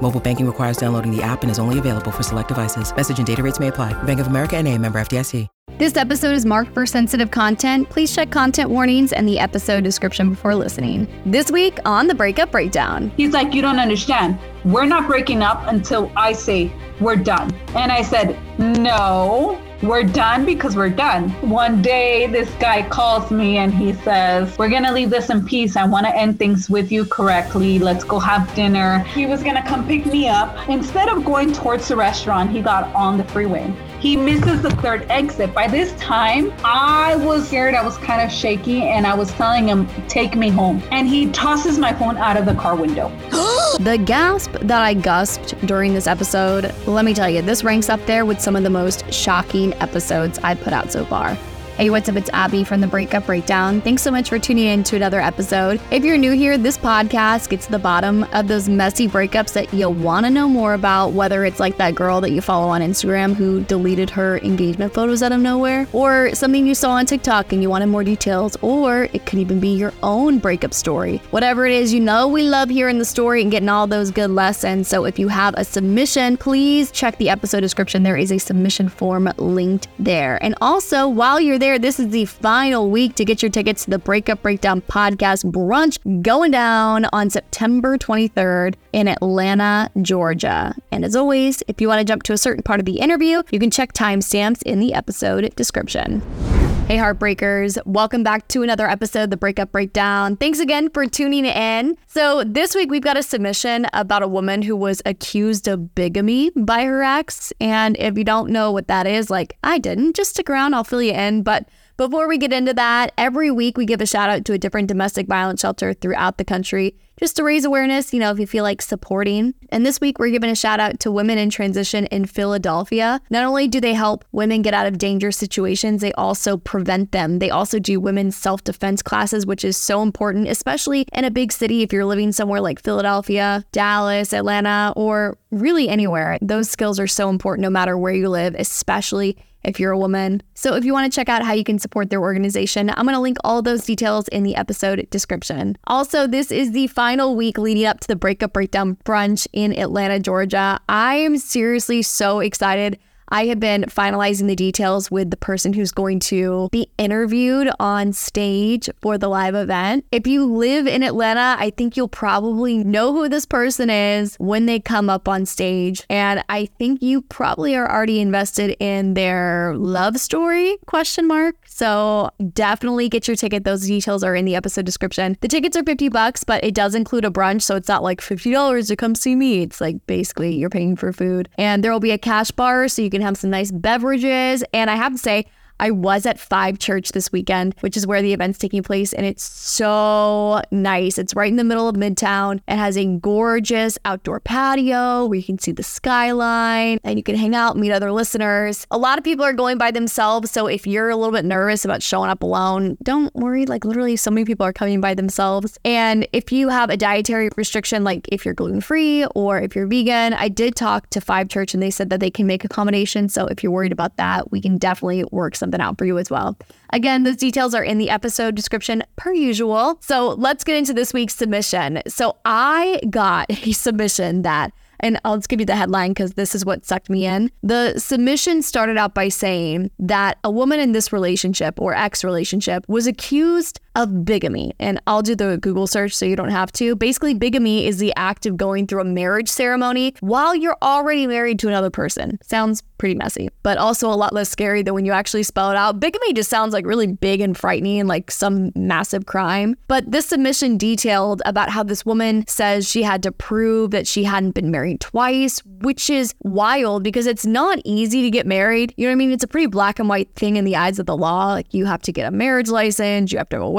Mobile banking requires downloading the app and is only available for select devices. Message and data rates may apply. Bank of America and a member FDIC. This episode is marked for sensitive content. Please check content warnings and the episode description before listening. This week on the Breakup Breakdown. He's like, You don't understand. We're not breaking up until I say we're done. And I said, No, we're done because we're done. One day, this guy calls me and he says, We're going to leave this in peace. I want to end things with you correctly. Let's go have dinner. He was going to come pick me up. Instead of going towards the restaurant, he got on the freeway. He misses the third exit. By this time, I was scared. I was kind of shaky and I was telling him, Take me home. And he tosses my phone out of the car window. the gasp that I gasped during this episode, let me tell you, this ranks up there with some of the most shocking episodes I've put out so far. Hey, what's up? It's Abby from the Breakup Breakdown. Thanks so much for tuning in to another episode. If you're new here, this podcast gets to the bottom of those messy breakups that you'll want to know more about, whether it's like that girl that you follow on Instagram who deleted her engagement photos out of nowhere, or something you saw on TikTok and you wanted more details, or it could even be your own breakup story. Whatever it is, you know we love hearing the story and getting all those good lessons. So if you have a submission, please check the episode description. There is a submission form linked there. And also, while you're there, there. This is the final week to get your tickets to the Breakup Breakdown podcast brunch going down on September 23rd in Atlanta, Georgia. And as always, if you want to jump to a certain part of the interview, you can check timestamps in the episode description. Hey, Heartbreakers. Welcome back to another episode, of The Breakup Breakdown. Thanks again for tuning in. So, this week we've got a submission about a woman who was accused of bigamy by her ex. And if you don't know what that is, like I didn't, just stick around, I'll fill you in. But before we get into that, every week we give a shout out to a different domestic violence shelter throughout the country just to raise awareness, you know, if you feel like supporting. And this week, we're giving a shout out to Women in Transition in Philadelphia. Not only do they help women get out of dangerous situations, they also prevent them. They also do women's self defense classes, which is so important, especially in a big city. If you're living somewhere like Philadelphia, Dallas, Atlanta, or really anywhere, those skills are so important no matter where you live, especially if you're a woman. So if you want to check out how you can support their organization, I'm going to link all those details in the episode description. Also, this is the final week leading up to the Breakup Breakdown brunch in Atlanta, Georgia. I am seriously so excited. I have been finalizing the details with the person who's going to be interviewed on stage for the live event. If you live in Atlanta, I think you'll probably know who this person is when they come up on stage. And I think you probably are already invested in their love story question mark. So definitely get your ticket. Those details are in the episode description. The tickets are 50 bucks, but it does include a brunch. So it's not like $50 to come see me. It's like basically you're paying for food. And there will be a cash bar so you can can have some nice beverages. And I have to say, I was at Five Church this weekend, which is where the event's taking place, and it's so nice. It's right in the middle of Midtown. It has a gorgeous outdoor patio where you can see the skyline and you can hang out, meet other listeners. A lot of people are going by themselves, so if you're a little bit nervous about showing up alone, don't worry. Like, literally, so many people are coming by themselves. And if you have a dietary restriction, like if you're gluten free or if you're vegan, I did talk to Five Church and they said that they can make accommodations. So if you're worried about that, we can definitely work some something out for you as well. Again, those details are in the episode description per usual. So let's get into this week's submission. So I got a submission that and I'll just give you the headline because this is what sucked me in. The submission started out by saying that a woman in this relationship or ex relationship was accused of bigamy. And I'll do the Google search so you don't have to. Basically, bigamy is the act of going through a marriage ceremony while you're already married to another person. Sounds pretty messy, but also a lot less scary than when you actually spell it out. Bigamy just sounds like really big and frightening, and like some massive crime. But this submission detailed about how this woman says she had to prove that she hadn't been married twice, which is wild because it's not easy to get married. You know what I mean? It's a pretty black and white thing in the eyes of the law. Like you have to get a marriage license, you have to go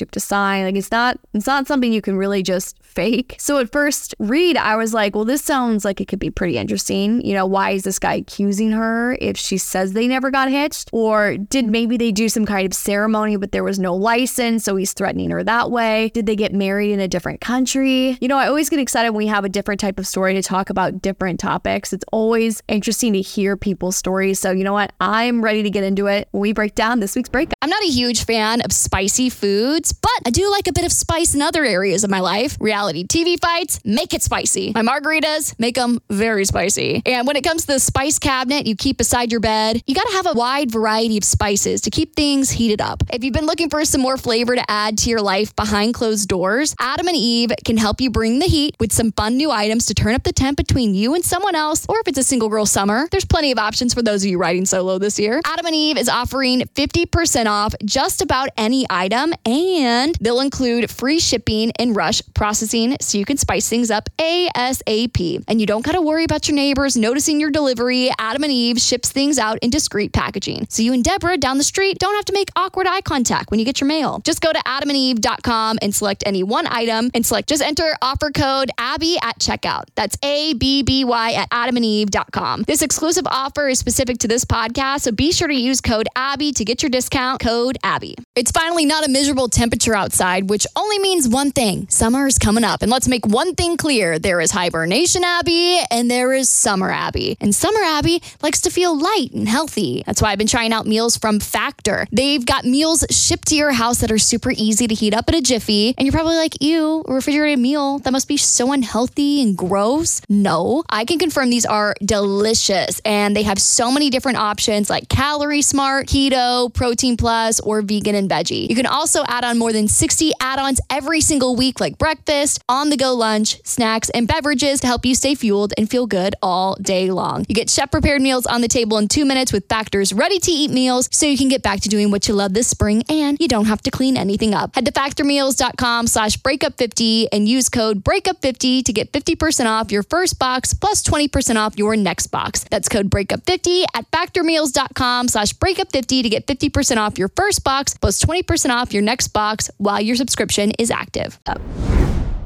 You have to sign. Like it's not it's not something you can really just fake. So at first read, I was like, well, this sounds like it could be pretty interesting. You know, why is this guy accusing her if she says they never got hitched? Or did maybe they do some kind of ceremony, but there was no license, so he's threatening her that way? Did they get married in a different country? You know, I always get excited when we have a different type of story to talk about different topics. It's always interesting to hear people's stories. So, you know what? I'm ready to get into it when we break down this week's breakup. I'm not a huge fan of spicy foods, but I do like a bit of spice in other areas of my life. Reality TV fights, make it spicy. My margaritas, make them very spicy. And when it comes to the spice cabinet you keep beside your bed, you gotta have a wide variety of spices to keep things heated up. If you've been looking for some more flavor to add to your life behind closed doors, Adam and Eve can help you bring the heat with some fun new items to turn up the temp between you and someone else, or if it's a single girl summer, there's plenty of options for those of you riding solo this year. Adam and Eve is offering 50% off just about any item, and they'll include free shipping and rush processing so you can spice things up ASAP. And you don't gotta worry about your neighbors noticing your delivery. Adam and Eve ships things out in discreet packaging. So you and Deborah down the street don't have to make awkward eye contact when you get your mail. Just go to adamandeve.com and select any one item and select just enter offer code Abby at checkout. That's A B B Y at adamandeve.com. This exclusive offer is specific to this podcast, so be sure to use code Abby to get your discount. Code Abby. It's finally not a miserable temperature outside, which only means one thing summer is coming up. And let's make one thing clear there is hibernation Abby and there is summer Abby. And summer Abby likes to feel light and healthy. That's why I've been trying out meals from Factor. They've got meals shipped to your house that are super easy to heat up in a jiffy. And you're probably like, ew, refrigerated meal. That must be so unhealthy and gross. No, I can confirm these are delicious and they have so many different options like calorie smart, keto, protein plus, or vegan and veggie. You can also add on more than 60 add ons every single week, like breakfast, on the go lunch, snacks, and beverages to help you stay fueled and feel good all day long. You get chef prepared meals on the table in two minutes with Factor's ready to eat meals so you can get back to doing what you love this spring and you don't have to clean anything up. Head to factormeals.com slash breakup50 and use code breakup50 to get 50% off your first box plus 20% off your next box. That's code breakup50 at factormeals.com slash breakup50 to get 50% off your first box plus 20% off your next box while your subscription is active.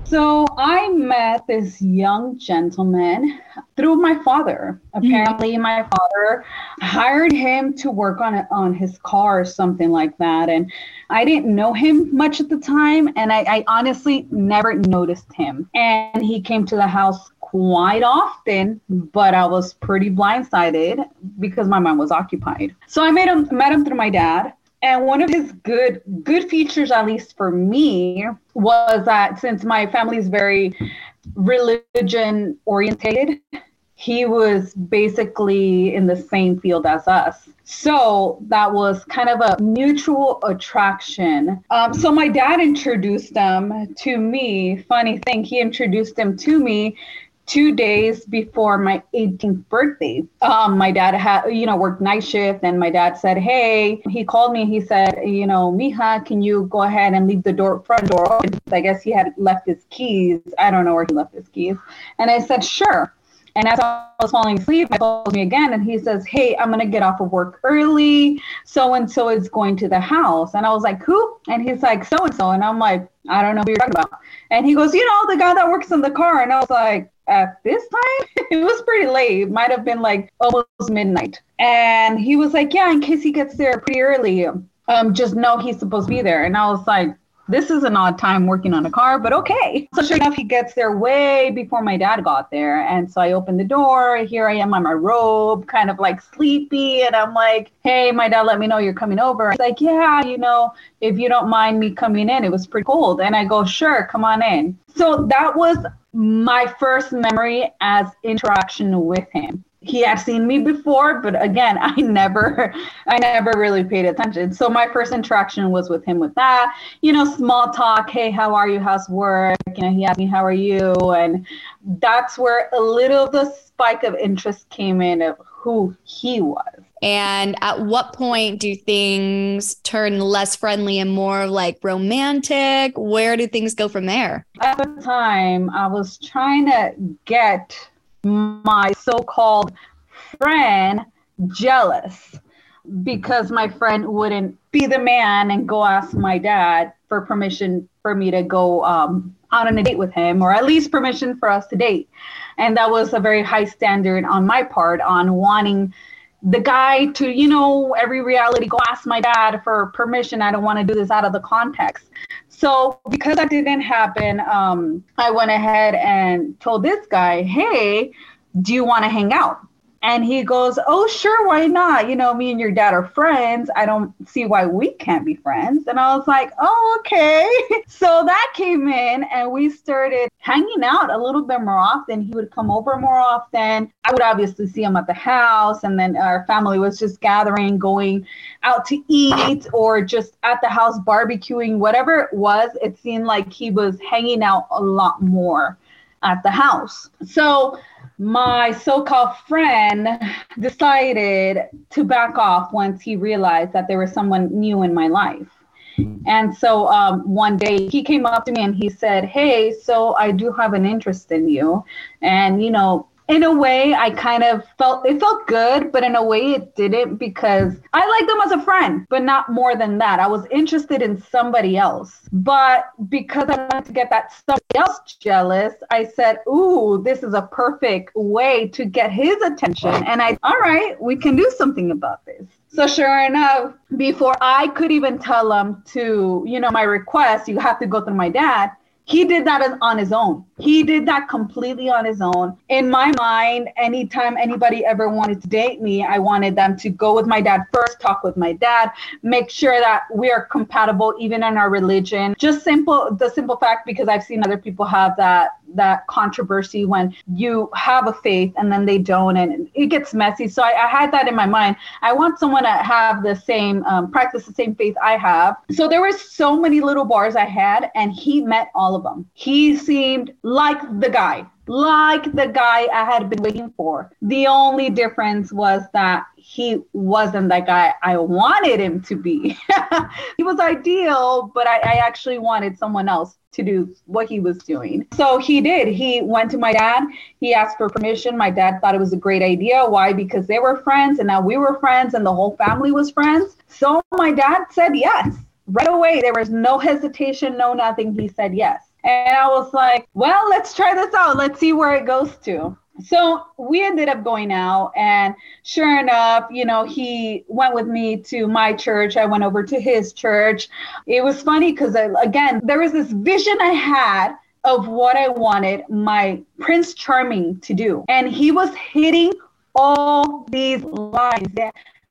So I met this young gentleman through my father. Apparently, mm-hmm. my father hired him to work on on his car or something like that. And I didn't know him much at the time, and I, I honestly never noticed him. And he came to the house quite often, but I was pretty blindsided because my mom was occupied. So I met him met him through my dad. And one of his good good features, at least for me, was that since my family is very religion orientated, he was basically in the same field as us. So that was kind of a mutual attraction. Um, so my dad introduced them to me. Funny thing, he introduced them to me two days before my 18th birthday. Um, my dad had, you know, worked night shift, and my dad said, "Hey," he called me. He said, "You know, Mija, can you go ahead and leave the door front door open?" I guess he had left his keys. I don't know where he left his keys, and I said, "Sure." And as I was falling asleep, he calls me again and he says, Hey, I'm going to get off of work early. So and so is going to the house. And I was like, Who? And he's like, So and so. And I'm like, I don't know who you're talking about. And he goes, You know, the guy that works in the car. And I was like, At this time? it was pretty late. It might have been like almost midnight. And he was like, Yeah, in case he gets there pretty early, um, just know he's supposed to be there. And I was like, this is an odd time working on a car, but okay. So sure enough, he gets there way before my dad got there. And so I open the door. Here I am on my robe, kind of like sleepy. And I'm like, hey, my dad let me know you're coming over. He's like, yeah, you know, if you don't mind me coming in, it was pretty cold. And I go, sure, come on in. So that was my first memory as interaction with him. He had seen me before but again i never i never really paid attention. So my first interaction was with him with that you know small talk hey how are you? How's work? You know he asked me how are you? And that's where a little the spike of interest came in of who he was and at what point do things turn less friendly and more like romantic where do things go from there at the time i was trying to get my so called friend jealous because my friend wouldn't be the man and go ask my dad for permission for me to go um, out on a date with him, or at least permission for us to date. And that was a very high standard on my part on wanting the guy to, you know, every reality go ask my dad for permission. I don't want to do this out of the context. So because that didn't happen, um, I went ahead and told this guy, hey, do you want to hang out? And he goes, Oh, sure, why not? You know, me and your dad are friends. I don't see why we can't be friends. And I was like, Oh, okay. so that came in and we started hanging out a little bit more often. He would come over more often. I would obviously see him at the house. And then our family was just gathering, going out to eat or just at the house barbecuing, whatever it was. It seemed like he was hanging out a lot more at the house. So, my so-called friend decided to back off once he realized that there was someone new in my life. And so um, one day he came up to me and he said hey so i do have an interest in you. And you know in a way i kind of felt it felt good but in a way it didn't because i liked them as a friend but not more than that. I was interested in somebody else. But because i wanted to get that somebody else jealous i said ooh this is a perfect way to get his attention. And i all right we can do something about this. So sure enough, before I could even tell him to, you know, my request, you have to go through my dad he did that on his own. He did that completely on his own. In my mind, anytime anybody ever wanted to date me, I wanted them to go with my dad first, talk with my dad, make sure that we are compatible even in our religion. Just simple the simple fact because I've seen other people have that that controversy when you have a faith and then they don't and it gets messy. So I, I had that in my mind. I want someone to have the same um, practice the same faith I have. So there were so many little bars I had and he met all of them. He seemed like the guy, like the guy I had been waiting for. The only difference was that he wasn't that guy I wanted him to be. he was ideal, but I, I, actually wanted someone else to do what he was doing. So he did. He went to my dad. He asked for permission. My dad thought it was a great idea. Why? Because they were friends and now we were friends and the whole family was friends. So my dad said yes. Right away, there was no hesitation, no nothing. He said yes. And I was like, well, let's try this out. Let's see where it goes to. So we ended up going out, and sure enough, you know, he went with me to my church. I went over to his church. It was funny because, again, there was this vision I had of what I wanted my Prince Charming to do. And he was hitting all these lines.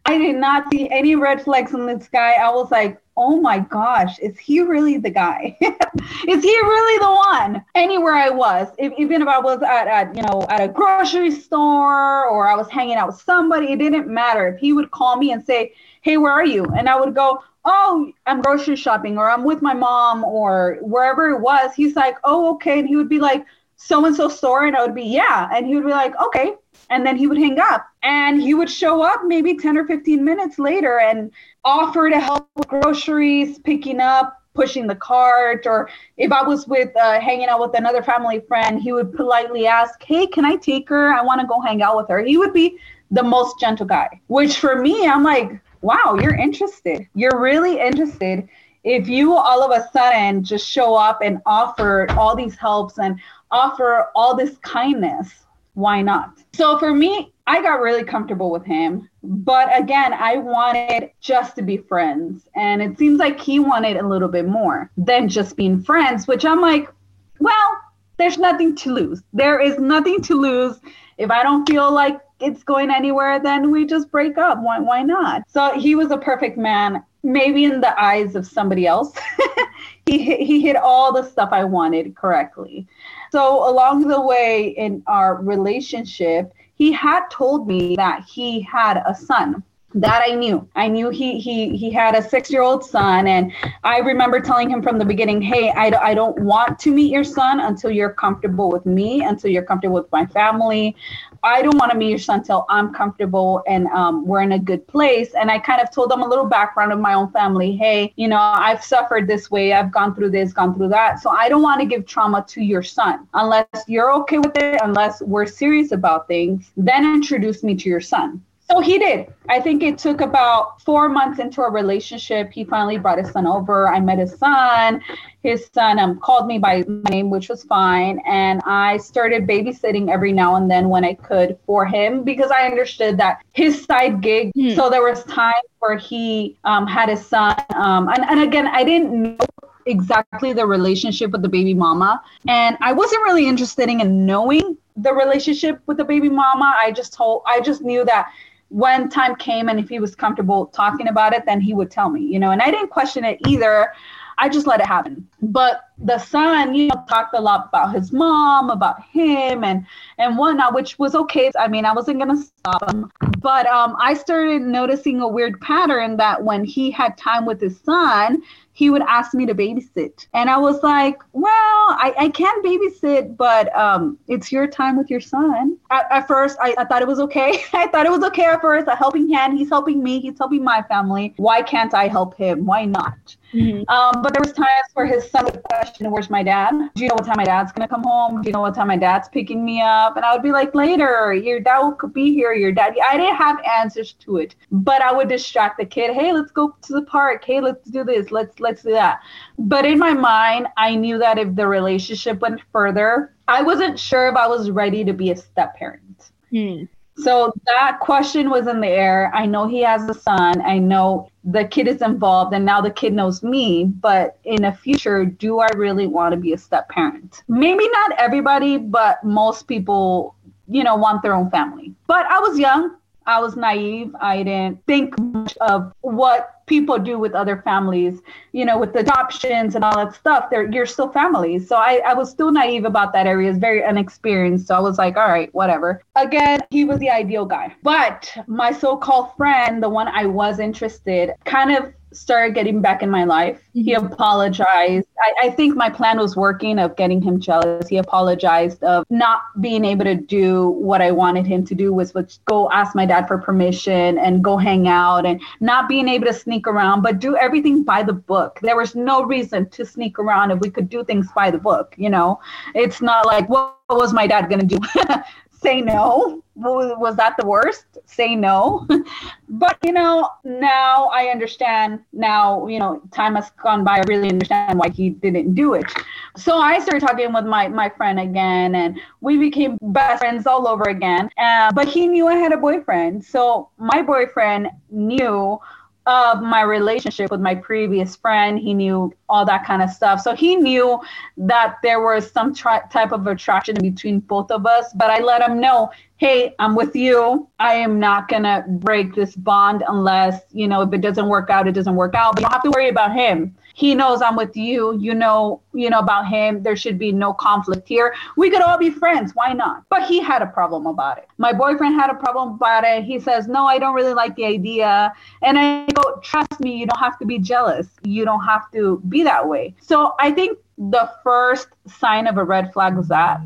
I did not see any red flags in this guy. I was like, oh my gosh, is he really the guy? is he really the one? Anywhere I was, if, even if I was at, at, you know, at a grocery store or I was hanging out with somebody, it didn't matter. If he would call me and say, hey, where are you? And I would go, oh, I'm grocery shopping or I'm with my mom or wherever it was. He's like, oh, okay. And he would be like, so and so store. And I would be, yeah. And he would be like, okay and then he would hang up and he would show up maybe 10 or 15 minutes later and offer to help with groceries picking up pushing the cart or if i was with uh, hanging out with another family friend he would politely ask hey can i take her? I want to go hang out with her. He would be the most gentle guy which for me i'm like wow you're interested. You're really interested. If you all of a sudden just show up and offer all these helps and offer all this kindness why not? So for me, I got really comfortable with him. But again, I wanted just to be friends. And it seems like he wanted a little bit more than just being friends, which I'm like, well, there's nothing to lose. There is nothing to lose. If I don't feel like it's going anywhere, then we just break up. Why, why not? So he was a perfect man, maybe in the eyes of somebody else. he, he hit all the stuff I wanted correctly. So along the way in our relationship, he had told me that he had a son that I knew. I knew he he he had a six year old son, and I remember telling him from the beginning, "Hey, I, I don't want to meet your son until you're comfortable with me, until you're comfortable with my family. I don't want to meet your son until I'm comfortable and um, we're in a good place." And I kind of told him a little background of my own family. Hey, you know, I've suffered this way. I've gone through this, gone through that. So I don't want to give trauma to your son unless you're okay with it, unless we're serious about things. Then introduce me to your son So he did. I think it took about four months into a relationship. He finally brought his son over. I met his son. His son um, called me by my name, which was fine. And I started babysitting every now and then when I could for him because I understood that his side gig. Hmm. So there was time where he um, had his son. Um, and, and again, I didn't know exactly the relationship with the baby mama. And I wasn't really interested in knowing the relationship with the baby mama. I just told, I just knew that when time came and if he was comfortable talking about it, then he would tell me, you know, and I didn't question it either. I just let it happen. But the son, you know, talked a lot about his mom, about him, and and whatnot, which was okay. I mean, I wasn't gonna stop him, but um, I started noticing a weird pattern that when he had time with his son, he would ask me to babysit. And I was like, well, I, I can babysit, but um, it's your time with your son. At, at first, I, I, thought it was okay. I thought it was okay at first, a helping hand. He's helping me, he's helping my family. Why can't I help him? Why not? Mm-hmm. Um, but there was times where his son would question, "Where's my dad? Do you know what time my dad's gonna come home? Do you know what time my dad's picking me up?" And I would be like, "Later, your dad will be here. Your dad." I didn't have answers to it, but I would distract the kid. Hey, let's go to the park. Hey, let's do this. Let's let's do that. But in my mind, I knew that if the relationship went further, I wasn't sure if I was ready to be a step parent. Hmm. So that question was in the air. I know he has a son. I know the kid is involved and now the kid knows me. But in the future, do I really want to be a step parent? Maybe not everybody, but most people, you know, want their own family. But I was young. I was naive. I didn't think much of what people do with other families, you know, with adoptions and all that stuff. They're you're still families. So I, I was still naive about that area, it's very unexperienced. So I was like, all right, whatever. Again, he was the ideal guy. But my so-called friend, the one I was interested, kind of started getting back in my life. Mm-hmm. He apologized. I, I, think my plan was working of getting him jealous. He apologized of not being able to do what I wanted him to do was, was go ask my dad for permission and go hang out and not being able to sneak around, but do everything by the book. There was no reason to sneak around if we could do things by the book, you know? It's not like what was my dad going to do? say no. Was that the worst? Say no. but, you know, now I understand. Now, you know, time has gone by. I really understand why he didn't do it. So I started talking with my, my friend again, and we became best friends all over again. Uh, but he knew I had a boyfriend. So my boyfriend knew of my relationship with my previous friend. He knew all that kind of stuff. So he knew that there was some type of attraction between both of us. But I let him know, hey, I'm with you. I am not going to break this bond unless, you know, if it doesn't work out, it doesn't work out. But you don't have to worry about him he knows I'm with you. You know, you know about him. There should be no conflict here. We could all be friends. Why not? But he had a problem about it. My boyfriend had a problem about it. He says, No, I don't really like the idea. And I go, Trust me, you don't have to be jealous. You don't have to be that way. So I think the first sign of a red flag was that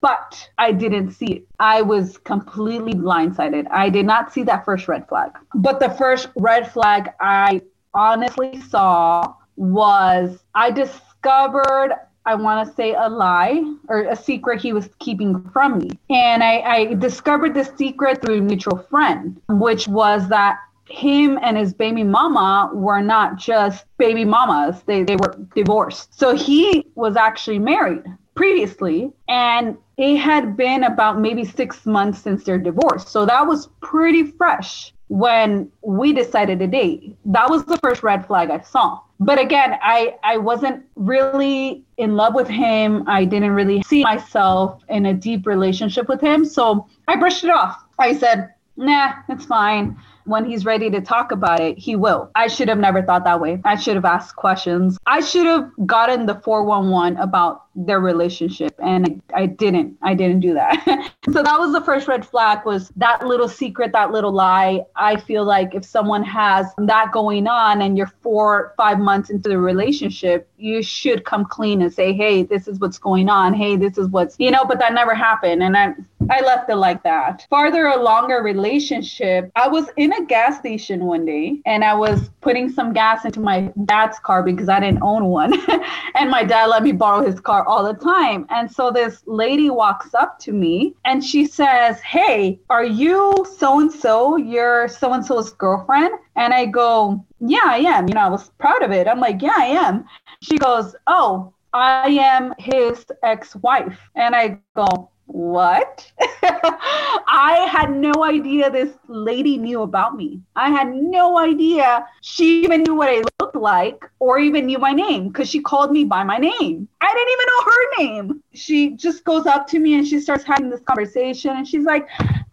but I didn't see it. I was completely blindsided. I did not see that first red flag. But the first red flag I honestly saw was I discovered I want to say a lie or a secret he was keeping from me. And I, I discovered this secret through a mutual friend, which was that him and his baby mama were not just baby mamas, they, they were divorced. So he was actually married previously, and it had been about maybe six months since their divorce. So that was pretty fresh when we decided to date. That was the first red flag I saw. But again, I, I wasn't really in love with him. I didn't really see myself in a deep relationship with him. So I brushed it off. I said, nah, it's fine when he's ready to talk about it, he will. I should have never thought that way. I should have asked questions. I should have gotten the 411 about their relationship and I, I didn't. I didn't do that. so that was the first red flag was that little secret, that little lie. I feel like if someone has that going on and you're 4 5 months into the relationship, you should come clean and say, "Hey, this is what's going on. Hey, this is what's, you know, but that never happened." And I I left it like that. Farther along our relationship, I was in a gas station one day and I was putting some gas into my dad's car because I didn't own one. and my dad let me borrow his car all the time. And so this lady walks up to me and she says, Hey, are you so and so? You're so and so's girlfriend? And I go, Yeah, I am. You know, I was proud of it. I'm like, Yeah, I am. She goes, Oh, I am his ex wife. And I go, what? I had no idea this lady knew about me. I had no idea she even knew what I looked like or even knew my name because she called me by my name. I didn't even know her name. She just goes up to me and she starts having this conversation and she's like,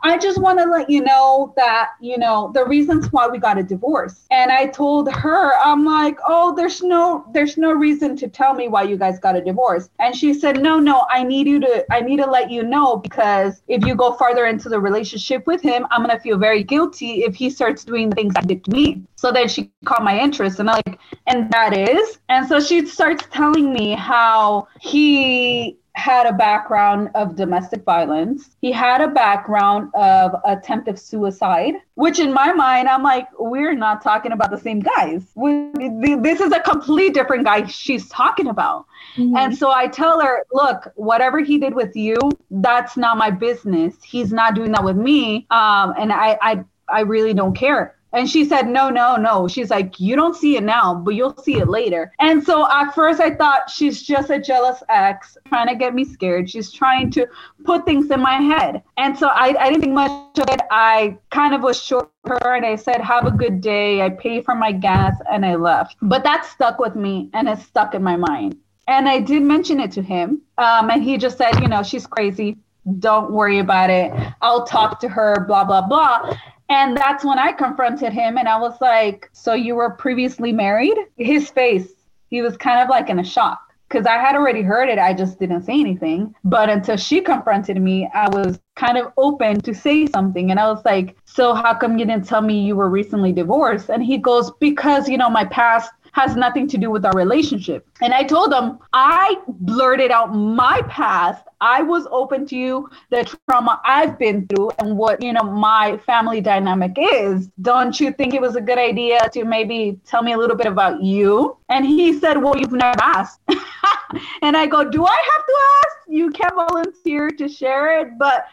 I just want to let you know that, you know, the reasons why we got a divorce. And I told her, I'm like, oh, there's no, there's no reason to tell me why you guys got a divorce. And she said, no, no, I need you to, I need to let you know because if you go farther into the relationship with him, I'm to feel very guilty if he starts doing things that did to me. So then she caught my interest and I'm like, and that is. And so she starts telling me how he had a background of domestic violence. He had a background of attempted suicide, which in my mind, I'm like, we're not talking about the same guys. We, this is a complete different guy she's talking about. Mm-hmm. And so I tell her, look, whatever he did with you, that's not my business. He's not doing that with me. Um, and I, I, I really don't care. And she said, No, no, no. She's like, You don't see it now, but you'll see it later. And so at first I thought she's just a jealous ex trying to get me scared. She's trying to put things in my head. And so I, I didn't think much of it. I kind of was short her and I said, Have a good day. I pay for my gas and I left. But that stuck with me and it stuck in my mind. And I did mention it to him. Um, and he just said, You know, she's crazy. Don't worry about it. I'll talk to her, blah, blah, blah. And that's when I confronted him and I was like, So you were previously married? His face, he was kind of like in a shock because I had already heard it. I just didn't say anything. But until she confronted me, I was kind of open to say something. And I was like, So how come you didn't tell me you were recently divorced? And he goes, Because, you know, my past has nothing to do with our relationship. And I told him, I blurted out my past. I was open to you, the trauma I've been through and what, you know, my family dynamic is. Don't you think it was a good idea to maybe tell me a little bit about you? And he said, Well, you've never asked. and I go, Do I have to ask? You can't volunteer to share it. But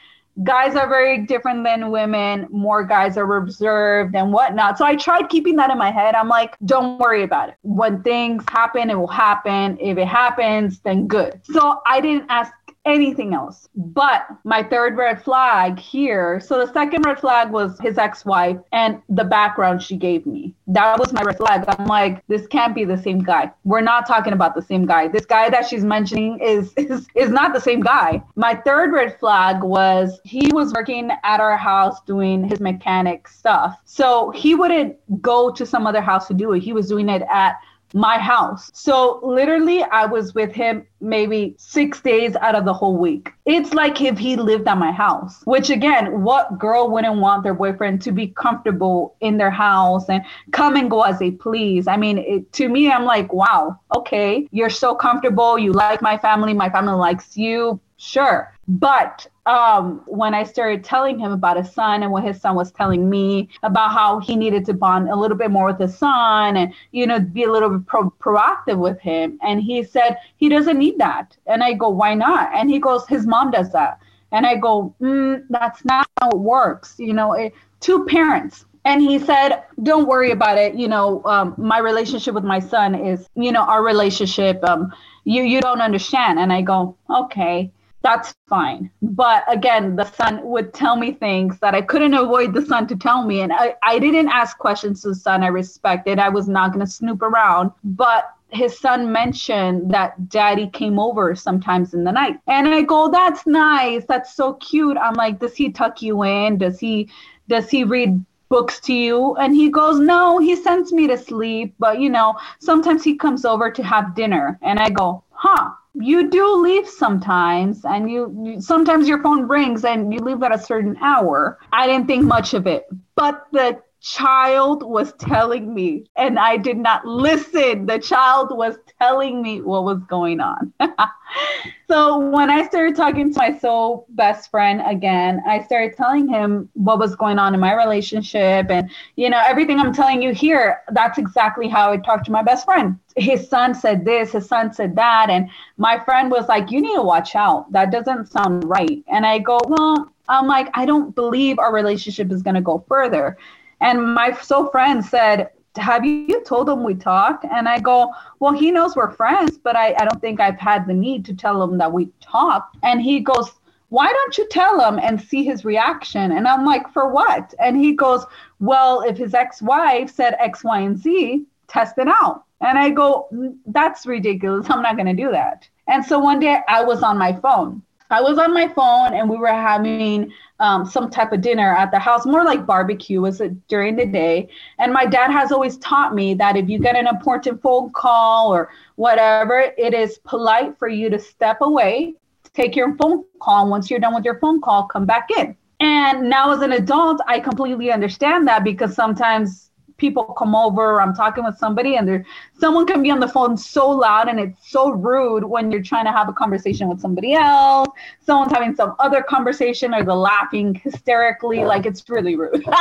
guys are very different than women. More guys are reserved and whatnot. So I tried keeping that in my head. I'm like, don't worry about it. When things happen, it will happen. If it happens, then good. So I didn't ask anything else. But my third red flag here. So the second red flag was his ex-wife and the background she gave me. That was my red flag. I'm like, this can't be the same guy. We're not talking about the same guy. This guy that she's mentioning is is, is not the same guy. My third red flag was he was working at our house doing his mechanic stuff. So he wouldn't go to some other house to do it. He was doing it at my house. So literally, I was with him maybe six days out of the whole week. It's like if he lived at my house, which again, what girl wouldn't want their boyfriend to be comfortable in their house and come and go as they please? I mean, it, to me, I'm like, wow, okay, you're so comfortable. You like my family, my family likes you. Sure. But um, when I started telling him about his son and what his son was telling me about how he needed to bond a little bit more with his son and, you know, be a little bit pro- proactive with him. And he said he doesn't need that. And I go, why not? And he goes, his mom does that. And I go, mm, that's not how it works. You know, it, two parents. And he said, don't worry about it. You know, um, my relationship with my son is, you know, our relationship. Um, you, you don't understand. And I go, okay that's fine. But again, the son would tell me things that I couldn't avoid the son to tell me. And I, I didn't ask questions to the son. I respected. I was not going to snoop around. But his son mentioned that daddy came over sometimes in the night. And I go, that's nice. That's so cute. I'm like, does he tuck you in? Does he does he read books to you? And he goes, No, he sends me to sleep, but you know, sometimes he comes over to have dinner. And I go, Huh, you do leave sometimes and you, you, sometimes your phone rings and you leave at a certain hour. I didn't think much of it but the child was telling me, and I did not listen. The child was telling me what was going on. so when I started talking to my soul best friend again, I started telling him what was going on in my relationship. And, you know, everything I'm telling you here, that's exactly how I talked to my best friend. His son said this, his son said that. And my friend was like, You need to watch out. That doesn't sound right. And I go, Well, I'm like, I don't believe our relationship is going to go further. And my soul friend said, Have you told him we talk? And I go, Well, he knows we're friends, but I, I don't think I've had the need to tell him that we talk. And he goes, Why don't you tell him and see his reaction? And I'm like, For what? And he goes, Well, if his ex wife said X, Y, and Z, test it out. And I go, mm, That's ridiculous. I'm not going to do that. And so one day I was on my phone I was on my phone and we were having um, some type of dinner at the house, more like barbecue was it during the day. And my dad has always taught me that if you get an important phone call or whatever, it is polite for you to step away, take your phone call. Once you're done with your phone call, come back in. And now as an adult, I completely understand that because sometimes people come over i'm talking with somebody and there someone can be on the phone so loud and it's so rude when you're trying to have a conversation with somebody else. Someone's having some other conversation or they're laughing hysterically like it's really rude.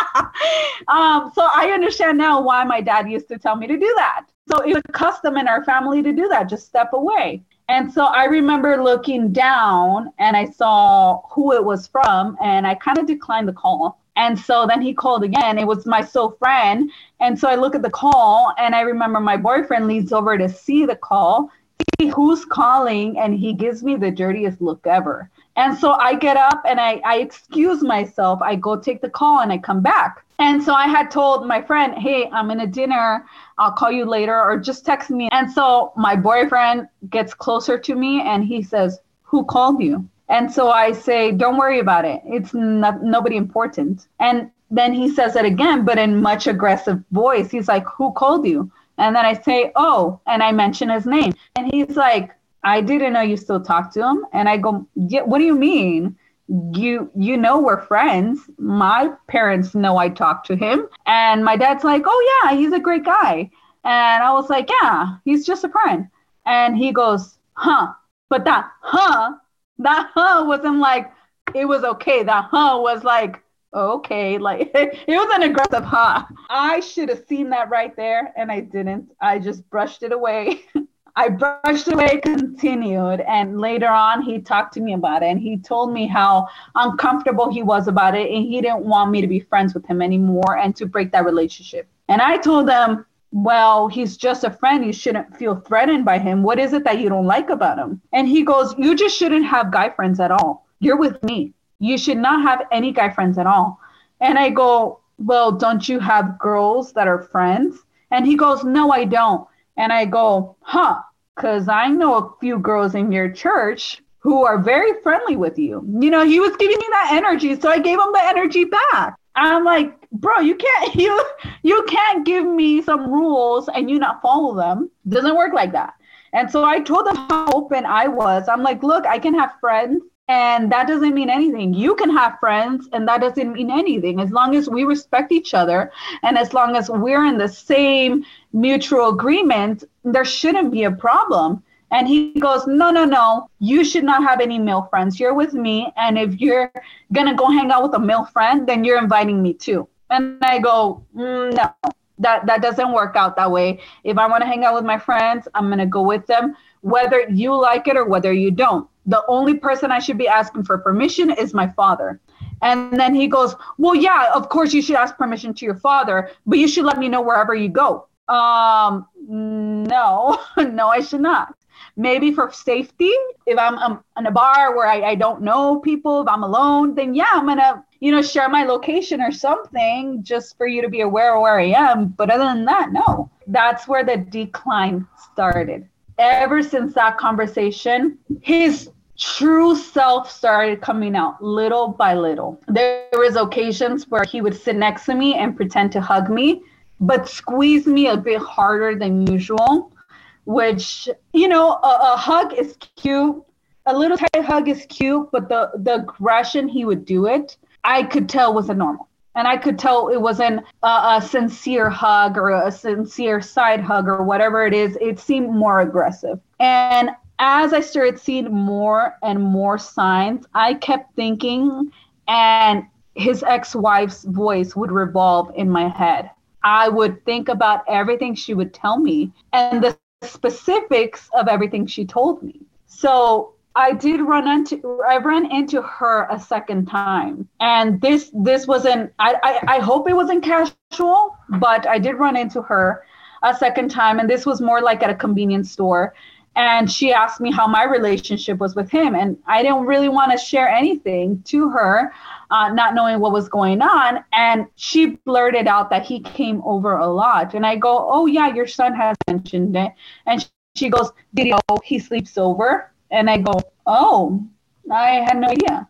Um, so i understand now why my dad used to tell me to do that. So it's a custom in our family to do that just step away. And so I remember looking down and I saw who it was from, and I kind of declined the call. And so then he called again. It was my soul friend. And so I look at the call and I remember my boyfriend leads over to see the call, see who's calling, and he gives me the dirtiest look ever. And so I get up and I, I excuse myself. I go take the call and I come back. And so I had told my friend, hey, I'm in a dinner. I'll call you later or just text me. And so my boyfriend gets closer to me and he says, Who called you? And so I say, don't worry about it. It's not, nobody important. And then he says it again, but in much aggressive voice. He's like, who called you? And then I say, oh, and I mention his name. And he's like, I didn't know you still talk to him. And I go, yeah, what do you mean? You you know we're friends. My parents know I talk to him. And my dad's like, oh yeah, he's a great guy. And I was like, yeah, he's just a friend. And he goes, huh. But that huh that huh wasn't like it was okay. That huh was like okay, like it was an aggressive huh. I should have seen that right there, and I didn't. I just brushed it away. I brushed away, continued, and later on he talked to me about it, and he told me how uncomfortable he was about it, and he didn't want me to be friends with him anymore, and to break that relationship. And I told him, well, he's just a friend. You shouldn't feel threatened by him. What is it that you don't like about him? And he goes, You just shouldn't have guy friends at all. You're with me. You should not have any guy friends at all. And I go, Well, don't you have girls that are friends? And he goes, No, I don't. And I go, Huh, because I know a few girls in your church who are very friendly with you. You know, he was giving me that energy. So I gave him the energy back. I'm like, bro, you can't you you can't give me some rules and you not follow them. Doesn't work like that. And so I told them how open I was. I'm like, look, I can have friends and that doesn't mean anything. You can have friends and that doesn't mean anything. As long as we respect each other and as long as we're in the same mutual agreement, there shouldn't be a problem. And he goes, No, no, no, you should not have any male friends. You're with me. And if you're going to go hang out with a male friend, then you're inviting me too. And I go, mm, No, that, that doesn't work out that way. If I want to hang out with my friends, I'm to go with them, whether you like it or whether you don't. The only person I should be asking for permission is my father. And then he goes, Well, yeah, of course you should ask permission to your father, but you should let me know wherever you go. Um, no, no, I should not maybe for safety if i'm um, in a bar where I, I don't know people if i'm alone then yeah i'm gonna you know share my location or something just for you to be aware of where i am. But other than that no. That's where the decline started. Ever since that conversation his true self started coming out little by little. There was occasions where he would sit next to me and pretend to hug me but squeeze me a bit harder than usual which you know a, a, hug is cute. A little tight hug is cute but the the aggression he would do it i could tell was a normal And I could tell it wasn't a, a sincere hug or a sincere side hug or whatever it is. It seemed more aggressive. And as I started seeing more and more signs, I kept thinking, and his ex wife's voice would revolve in my head. I would think about everything she would tell me and the specifics of everything she told me. So I did run into I ran into her a second time. And this this wasn't I, I, I hope it wasn't casual, but I did run into her a second time. And this was more like at a convenience store. And she asked me how my relationship was with him. And i didn't really want to share anything to her uh, not knowing what was going on. And she blurted out that he came over a lot. And i go oh yeah your son has mentioned it. And she goes did he he sleeps over and i go oh i had no idea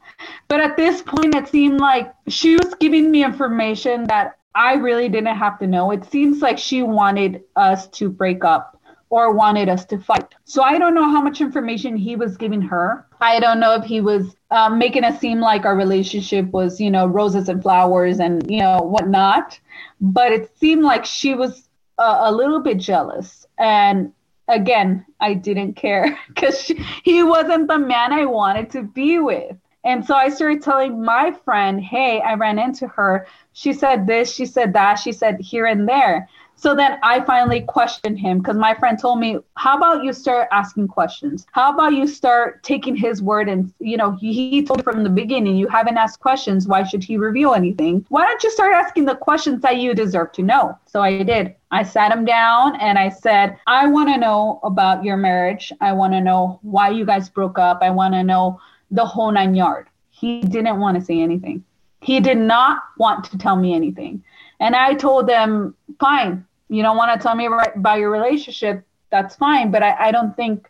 but at this point it seemed like she was giving me information that i really didn't have to know it seems like she wanted us to break up or wanted us to fight. So I don't know how much information he was giving her. I don't know if he was um, making it seem like our relationship was, you know, roses and flowers and, you know, whatnot. But it seemed like she was a, a little bit jealous. And again, I didn't care because he wasn't the man I wanted to be with. And so I started telling my friend, hey, I ran into her. She said this, she said that, she said here and there. So then I finally questioned him because my friend told me, How about you start asking questions? How about you start taking his word? And, you know, he, he told you from the beginning, you haven't asked questions. Why should he reveal anything? Why don't you start asking the questions that you deserve to know? So I did. I sat him down and I said, I want to know about your marriage. I want to know why you guys broke up. I want to know the whole nine yard. He didn't want to say anything. He did not want to tell me anything. And I told them, fine, you don't want to tell me about your relationship, that's fine. But I, I don't think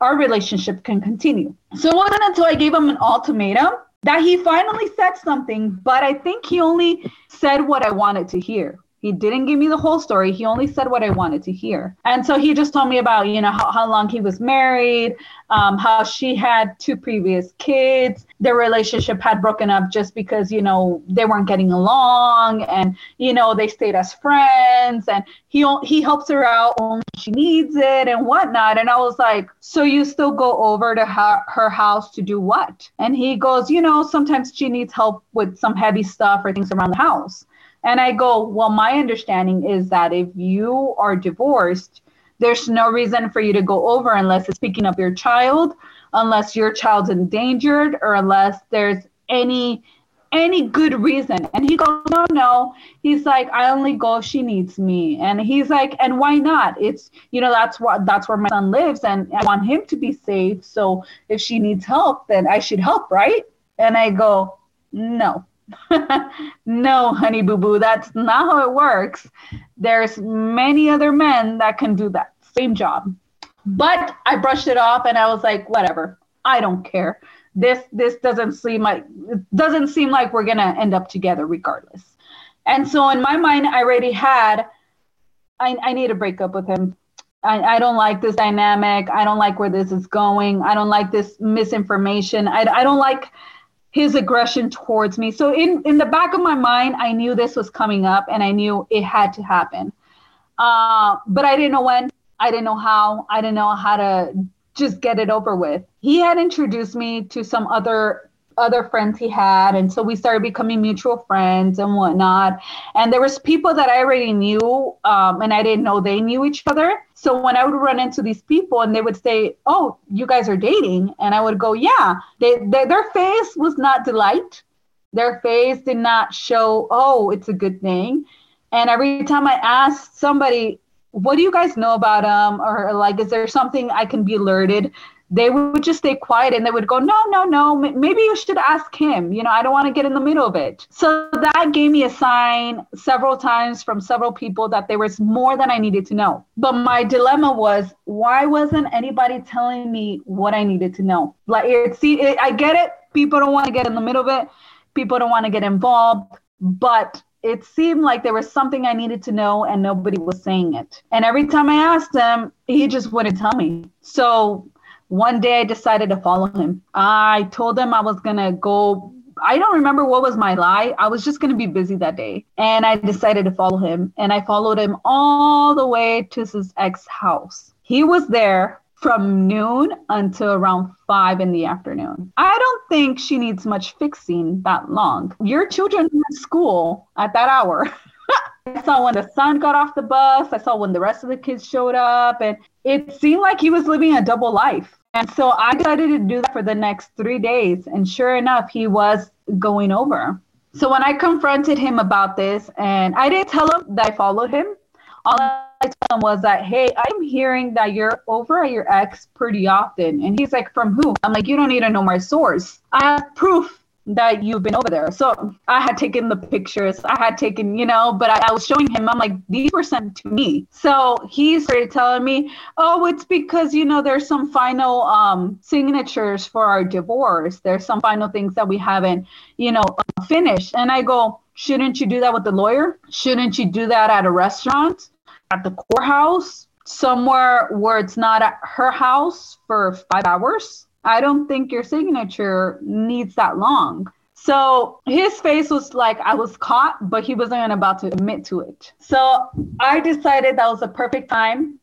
our relationship can continue. So it wasn't until I gave him an ultimatum that he finally said something, but I think he only said what I wanted to hear. He didn't give me the whole story. He only said what I wanted to hear. And so he just told me about, you know, how, how long he was married, um, how she had two previous kids. Their relationship had broken up just because, you know, they weren't getting along and, you know, they stayed as friends and he, he helps her out when she needs it and whatnot. And I was like, so you still go over to her, her house to do what? And he goes, you know, sometimes she needs help with some heavy stuff or things around the house. And I go, well, my understanding is that if you are divorced, there's no reason for you to go over unless it's picking up your child, unless your child's endangered, or unless there's any any good reason. And he goes, no, no. He's like, I only go if she needs me. And he's like, and why not? It's you know that's what that's where my son lives, and I want him to be safe. So if she needs help, then I should help, right? And I go, no. no, honey boo boo, that's not how it works. There's many other men that can do that same job. But I brushed it off and I was like, whatever. I don't care. This this doesn't seem like it doesn't seem like we're gonna end up together regardless. And so in my mind, I already had I, I need to break up with him. I, I don't like this dynamic. I don't like where this is going. I don't like this misinformation. I, I don't like his aggression towards me. So in in the back of my mind, I knew this was coming up, and I knew it had to happen. Uh, but I didn't know when. I didn't know how. I didn't know how to just get it over with. He had introduced me to some other other friends he had and so we started becoming mutual friends and whatnot. And there was people that i already knew um, and i didn't know they knew each other. So when i would run into these people and they would say oh you guys are dating and i would go yeah. They, they their face was not delight. Their face did not show oh it's a good thing. And every time i asked somebody what do you guys know about him or like is there something i can be alerted they would just stay quiet and they would go, no, no, no, maybe you should ask him. You know, I don't want to get in the middle of it. So that gave me a sign several times from several people that there was more than I needed to know. But my dilemma was, why wasn't anybody telling me what I needed to know? Like, it, see, it, I get it. People don't want to get in the middle of it. People don't want to get involved. But it seemed like there was something I needed to know and nobody was saying it. And every time I asked him, he just wouldn't tell me. So one day I decided to follow him. I told him I was going to go I don't remember what was my lie. I was just going to be busy that day. And I decided to follow him. And I followed him all the way to his ex house. He was there from noon until around five in the afternoon. I don't think she needs much fixing that long. Your children in school at that hour. I saw when the son got off the bus. I saw when the rest of the kids showed up. And it seemed like he was living a double life. And so I decided to do that for the next three days. And sure enough, he was going over. So when I confronted him about this, and I didn't tell him that I followed him, all I told him was that, hey, I'm hearing that you're over at your ex pretty often. And he's like, from who? I'm like, you don't need to know my source. I have proof that you've been over there. So I had taken the pictures. I had taken, you know, but I, I, was showing him, I'm like, these were sent to me. So he started telling me, oh, it's because, you know, there's some final um, signatures for our divorce. There's some final things that we haven't, you know, finished. And I go, shouldn't you do that with the lawyer? Shouldn't you do that at a restaurant, at the courthouse, somewhere where it's not at her house for five hours? I don't think your signature needs that long. So his face was like I was caught, but he wasn't about to admit to it. So I decided that was the perfect time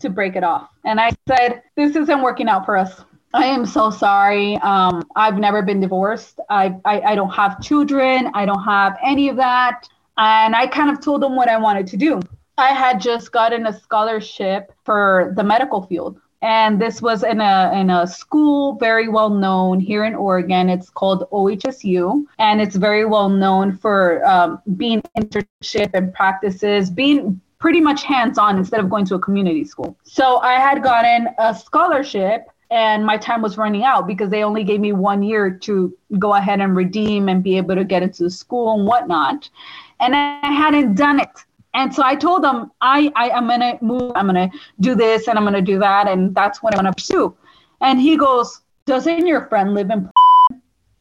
to break it off. And I said, This isn't working out for us. I am so sorry. Um, I've never been divorced. I, I, I don't have children. I don't have any of that. And I kind of told him what I wanted to do. I had just gotten a scholarship for the medical field and this was in a in a school very well known here in Oregon. It's called OHSU, and it's very well known for um, being internship and practices, being pretty much hands on instead of going to a community school. So I had gotten a scholarship. And my time was running out because they only gave me one year to go ahead and redeem and be able to get into the school and whatnot. And I hadn't done it. And so I told them, I, I am going to move, I'm going to do this and I'm going to do that. And that's what I'm going to pursue. And he goes, Doesn't your friend live in?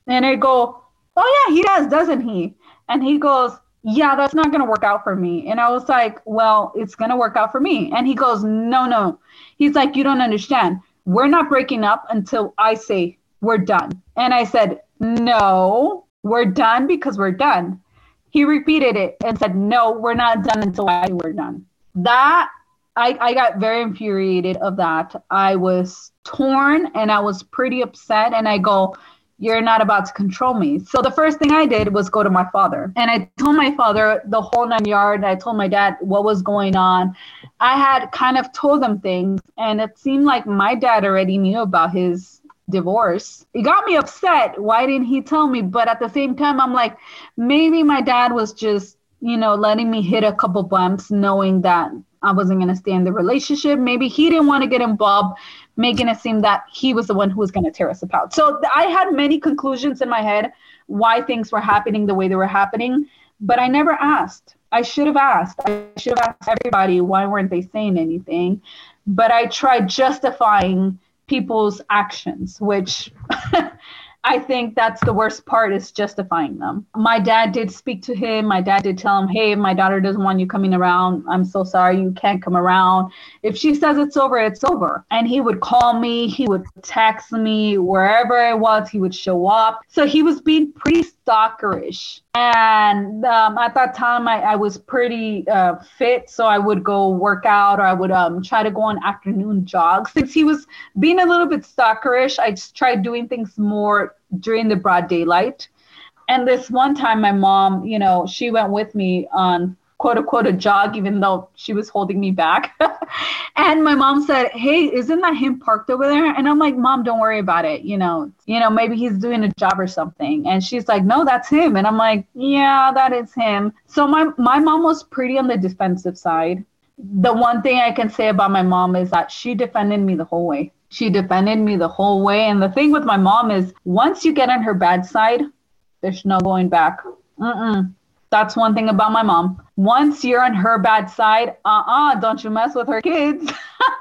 And I go, Oh, yeah, he does, doesn't he? And he goes, Yeah, that's not going to work out for me. And I was like, Well, it's going to work out for me. And he goes, No, no. He's like, You don't understand. We're not breaking up until I say we're done. And I said, No, we're done because we're done. He repeated it and said, No, we're not done until I we're done. That I, I got very infuriated of that. I was torn and I was pretty upset. And I go, You're not about to control me. So the first thing I did was go to my father. And I told my father the whole nine yard. I told my dad what was going on. I had kind of told them things. And it seemed like my dad already knew about his divorce. It got me upset. Why didn't he tell me? But at the same time, I'm like, maybe my dad was just, you know, letting me hit a couple bumps, knowing that I wasn't going to stay in the relationship. Maybe he didn't want to get involved, making it seem that he was the one who was going to tear us apart. So I had many conclusions in my head why things were happening the way they were happening, but I never asked. I should have asked. I should have asked everybody why weren't they saying anything. But I tried justifying people's actions, which I think that's the worst part is justifying them. My dad did speak to him. My dad did tell him, hey, my daughter doesn't want you coming around. I'm so sorry you can't come around. If she says it's over, it's over. And he would call me, he would text me wherever I was, he would show up. So he was being pretty stalkerish. And um, at that time, I, I was pretty uh, fit. So I would go work out or I would um, try to go on afternoon jogs. Since he was being a little bit stalkerish, I just tried doing things more during the broad daylight. And this one time, my mom, you know, she went with me on quote unquote a jog, even though she was holding me back. and my mom said, Hey, isn't that him parked over there? And I'm like, Mom, don't worry about it. You know, you know, maybe he's doing a job or something. And she's like, No, that's him. And I'm like, Yeah, that is him. So my my mom was pretty on the defensive side. The one thing I can say about my mom is that she defended me the whole way. She defended me the whole way. And the thing with my mom is once you get on her bad side, there's no going back. Mm-mm. That's one thing about my mom. Once you're on her bad side, uh-uh, don't you mess with her kids.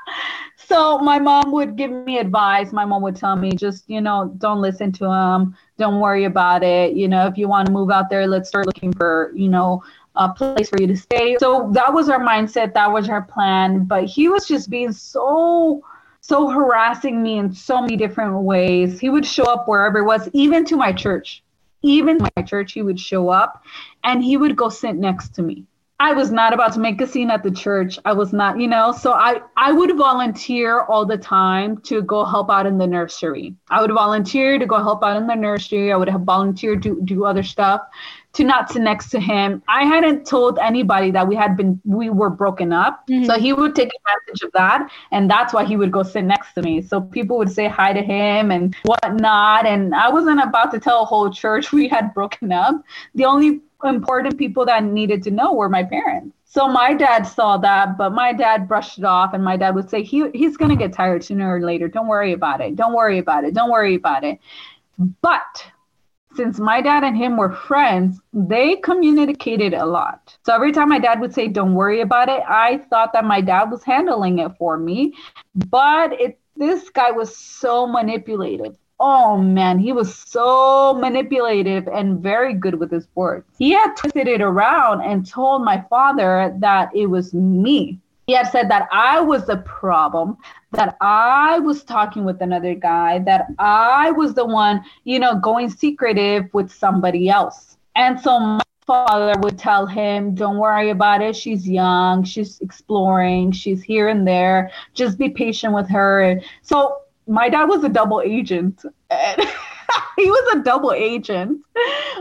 so my mom would give me advice. My mom would tell me, just, you know, don't listen to him. Don't worry about it. You know, if you want to move out there, let's start looking for, you know, a place for you to stay. So that was our mindset. That was our plan. But he was just being so so harassing me in so many different ways. He would show up wherever it was, even to my church. even my church, he would show up and he would go sit next to me. I was not about to make a scene at the church. I was not, you know, so I I would volunteer all the time to go help out in the nursery. I would volunteer to go help out in the nursery. I would have volunteered to do other stuff to not sit next to him. I hadn't told anybody that we had been we were broken up. Mm-hmm. So he would take advantage of that. And that's why he would go sit next to me. So people would say hi to him and whatnot. And I wasn't about to tell a whole church we had broken up. The only important people that needed to know were my parents. So my dad saw that, but my dad brushed it off, and my dad would say, he, he's going to get tired sooner or later. Don't worry about it. Don't worry about it. Don't worry about it. But since my dad and him were friends, they communicated a lot. So every time my dad would say, Don't worry about it, I thought that my dad was handling it for me. But it, this guy was so manipulative oh man, he was so manipulative and very good with his words. He had twisted it around and told my father that it was me. He had said that I was the problem, that I was talking with another guy, that I was the one, you know, going secretive with somebody else. And so my father would tell him, Don't worry about it. She's young, she's exploring, she's here and there. Just be patient with her. So my dad was a double agent. he was a double agent.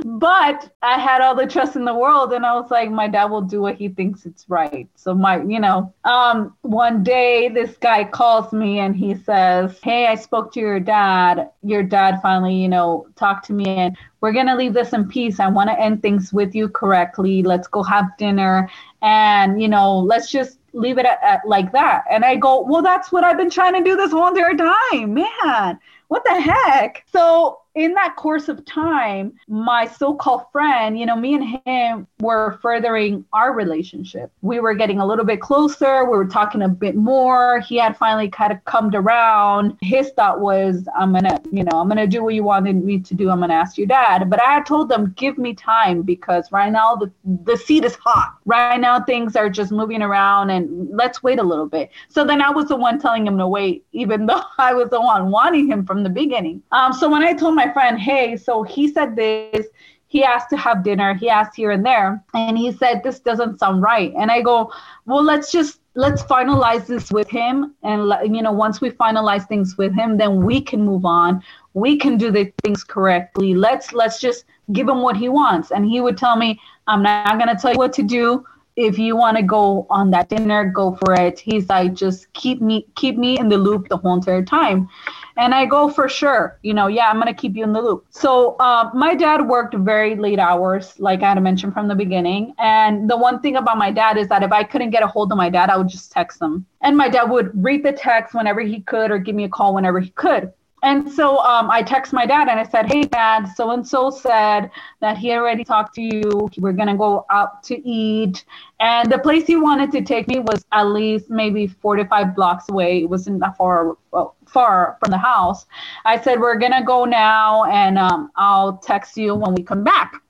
But I had all the trust in the world and I was like, my dad will do what he thinks it's right. So my, you know, um, one day this guy calls me and he says, Hey, I spoke to your dad. Your dad finally, you know, talked to me and we're gonna leave this in peace. I want to end things with you correctly. Let's go have dinner and you know, let's just leave it at, at, like that. And I go, well, that's what I've been trying to do this whole entire time, man. What the heck? So in that course of time, my so called friend, you know, me and him were furthering our relationship. We were getting a little bit closer. We were talking a bit more. He had finally kind of come around. His thought was, I'm going to, you know, I'm going to do what you wanted me to do. I'm going to ask your dad. But I had told them, give me time because right now the, the seat is hot. Right now things are just moving around and let's wait a little bit. So then I was the one telling him to wait, even though I was the one wanting him from the beginning. Um, so when I told my my friend, hey, so he said this. He asked to have dinner. He asked here and there. And he said, this doesn't sound right. And I go, well, let's just let's finalize this with him and you know once we finalize things with him then we can move on we can do the things correctly let's let's just give him what he wants and he would tell me i'm not going to tell you what to do if you want to go on that dinner go for it he's like just keep me keep me in the loop the whole entire time and I go, for sure, you know, yeah, I'm to keep you in the loop. So uh, my dad worked very late hours, like I had mentioned from the beginning. And the one thing about my dad is that if I couldn't get a hold of my dad, I would just text him. And my dad would read the text whenever he could or give me a call whenever he could. And so um, I text my dad and I said, Hey, dad, so and so said that he already talked to you. We're going to go out to eat. And the place he wanted to take me was at least maybe 45 blocks away. It wasn't that far, well, far from the house. I said, We're going to go now and um, I'll text you when we come back.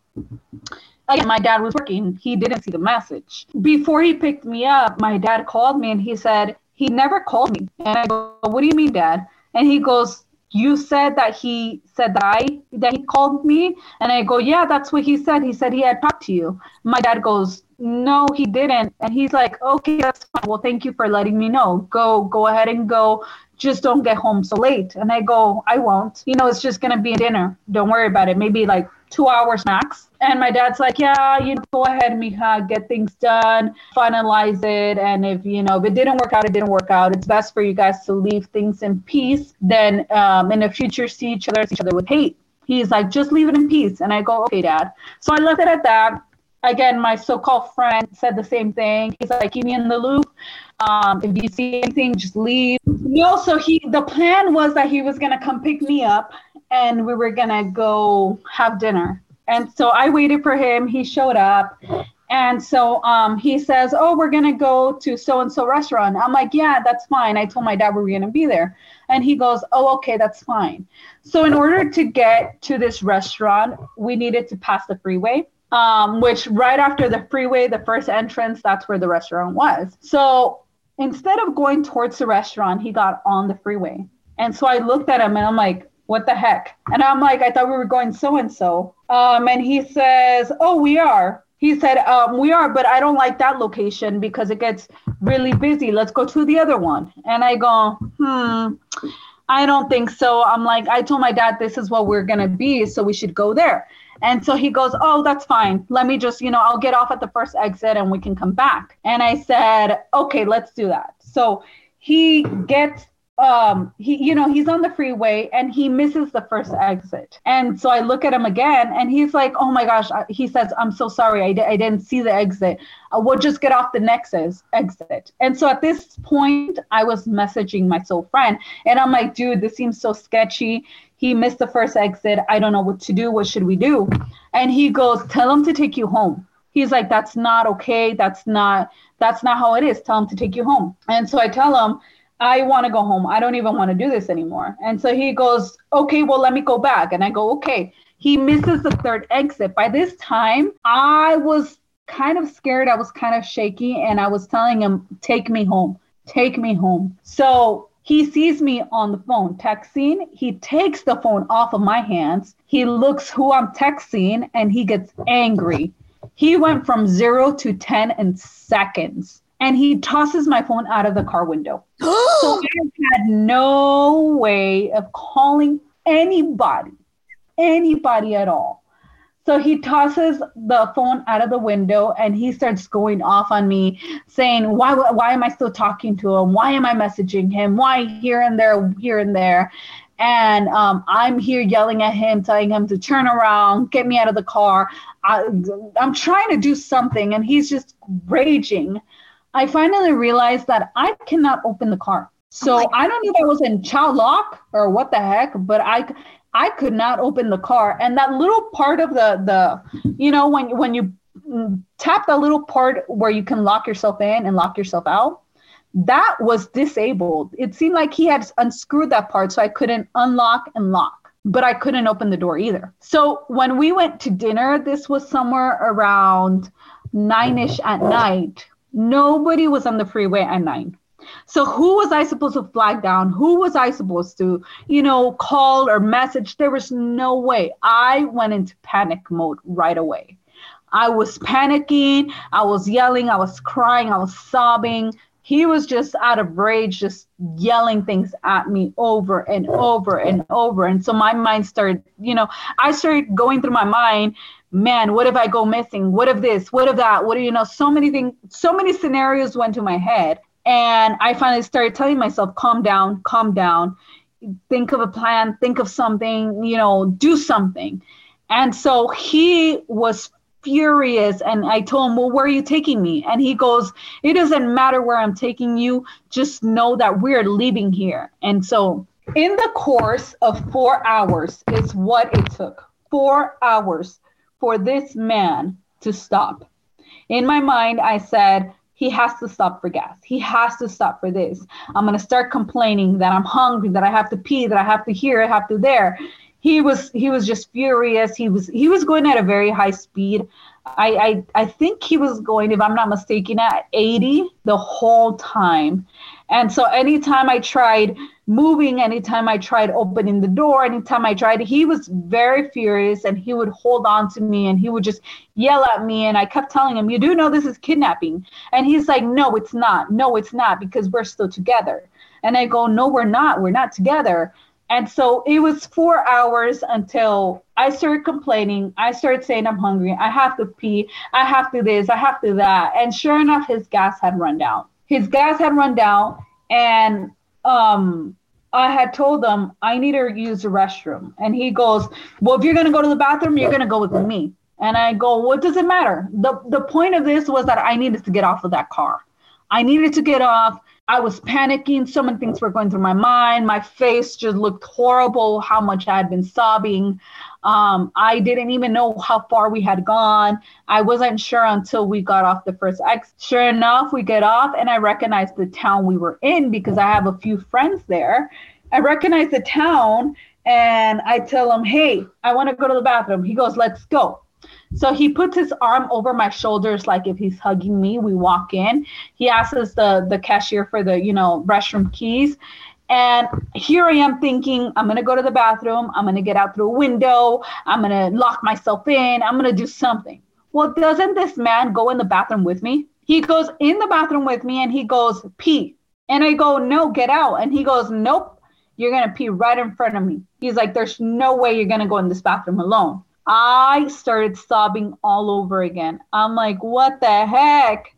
Again, my dad was working. He didn't see the message. Before he picked me up, my dad called me and he said, He never called me. And I go, What do you mean, dad? And he goes, you said that he said that I that he called me and I go, Yeah, that's what he said. He said he had talked to you. My dad goes, No, he didn't. And he's like, Okay, that's fine. Well, thank you for letting me know. Go go ahead and go. Just don't get home so late. And I go, I won't. You know, it's just gonna be a dinner. Don't worry about it. Maybe like two hours max. And my dad's like, yeah, you know, go ahead, Mija, get things done, finalize it. And if, you know, if it didn't work out, it didn't work out. It's best for you guys to leave things in peace Then um, in the future see each other, see each other with hate. He's like, just leave it in peace. And I go, okay, dad. So I left it at that. Again, my so-called friend said the same thing. He's like, keep me in the loop. Um, if you see anything, just leave. No, so he the plan was that he was gonna come pick me up and we were gonna go have dinner. And so I waited for him. He showed up. And so um, he says, Oh, we're going to go to so and so restaurant. I'm like, Yeah, that's fine. I told my dad we were going to be there. And he goes, Oh, okay, that's fine. So, in order to get to this restaurant, we needed to pass the freeway, um, which right after the freeway, the first entrance, that's where the restaurant was. So, instead of going towards the restaurant, he got on the freeway. And so I looked at him and I'm like, what the heck? And I'm like, I thought we were going so and so. Um, and he says, oh, we are. He said, um, we are, but I don't like that location because it gets really busy. Let's go to the other one. And I go, hmm, I don't think so. I'm like, I told my dad this is what we're gonna be, so we should go there. And so he goes, Oh, that's fine. Let me just, you know, I'll get off at the first exit and we can come back. And I said, Okay, let's do that. So he gets um he you know he's on the freeway and he misses the first exit. And so i look at him again and he's like oh my gosh he says i'm so sorry I I didn't see the exit. Uh, we'll just get off the next exit. And so at this point i was messaging my soul friend and i'm like dude this seems so sketchy. He missed the first exit. I don't know what to do. What should we do? And he goes tell him to take you home. He's like that's not okay. That's not that's not how it is. Tell him to take you home. And so i tell him I want to go home. I don't even want to do this anymore. And so he goes, okay, well, let me go back. And I go, okay. He misses the third exit. By this time, I was kind of scared. I was kind of shaky. And I was telling him, take me home, take me home. So he sees me on the phone texting. He takes the phone off of my hands. He looks who I'm texting and he gets angry. He went from zero to 10 in seconds and he tosses my phone out of the car window. so I had no way of calling anybody, anybody at all. So he tosses the phone out of the window and he starts going off on me, saying, "Why? Why am I still talking to him? Why am I messaging him? Why here and there, here and there?" And um, I'm here yelling at him, telling him to turn around, get me out of the car. I, I'm trying to do something, and he's just raging. I finally realized that I cannot open the car. So oh I don't know if I was in child lock or what the heck, but I I could not open the car. And that little part of the the you know when when you mm, tap that little part where you can lock yourself in and lock yourself out, that was disabled. It seemed like he had unscrewed that part so I couldn't unlock and lock but I couldn't open the door either. So when we went to dinner, this was somewhere around nine ish at night. Nobody was on the freeway at nine. So who was I supposed to flag down? Who was I supposed to, you know, call or message? There was no way. I went into panic mode right away. I was panicking, I was yelling, I was crying, I was sobbing. He was just out of rage, just yelling things at me over and over and over. And so my mind started, you know, I started going through my mind man, what if I go missing? What if this? What if that? What do you know? So many things, so many scenarios went to my head. And I finally started telling myself, calm down, calm down, think of a plan, think of something, you know, do something. And so he was furious. And I told him, Well, where are you taking me? And he goes, It doesn't matter where I'm taking you. Just know that we're leaving here. And so, in the course of four hours, is what it took. Four hours for this man to stop. In my mind, I said, he has to stop for gas. He has to stop for this. I'm going to start complaining that I'm hungry, that I have to pee, that I have to here, I have to there. He was he was just furious. He was he was going at a very high speed. I I, I think he was going, if I'm not mistaken, at 80 the whole time. And so anytime I tried moving, anytime I tried opening the door, anytime I tried, he was very furious and he would hold on to me and he would just yell at me. And I kept telling him, You do know this is kidnapping. And he's like, No, it's not. No, it's not because we're still together. And I go, No, we're not. We're not together. And so it was four hours until I started complaining. I started saying, I'm hungry. I have to pee. I have to this. I have to that. And sure enough, his gas had run down his gas had run down and um I had told him I need to use the restroom. And he goes, Well, if you're gonna go to the bathroom, you're gonna go with me. And I go, What does it matter? The the point of this was that I needed to get off of that car. I needed to get off. I was panicking. So many things were going through my mind. My face just looked horrible, how much I had been sobbing. Um, I didn't even know how far we had gone. I wasn't sure until we got off the first X. Sure enough, we get off and I recognized the town we were in because I have a few friends there. I recognize the town and I tell him, hey, I want to go to the bathroom. He goes, let's go. So he puts his arm over my shoulders like if he's hugging me. We walk in. He asks the the cashier for the, you know, restroom keys And here I am thinking, I'm to go to the bathroom. I'm to get out through a window. I'm to lock myself in. I'm to do something. Well, doesn't this man go in the bathroom with me? He goes in the bathroom with me and he goes, pee. And I go, no, get out. And he goes, nope, you're to pee right in front of me. He's like, there's no way you're to go in this bathroom alone. I started sobbing all over again. I'm like, what the heck?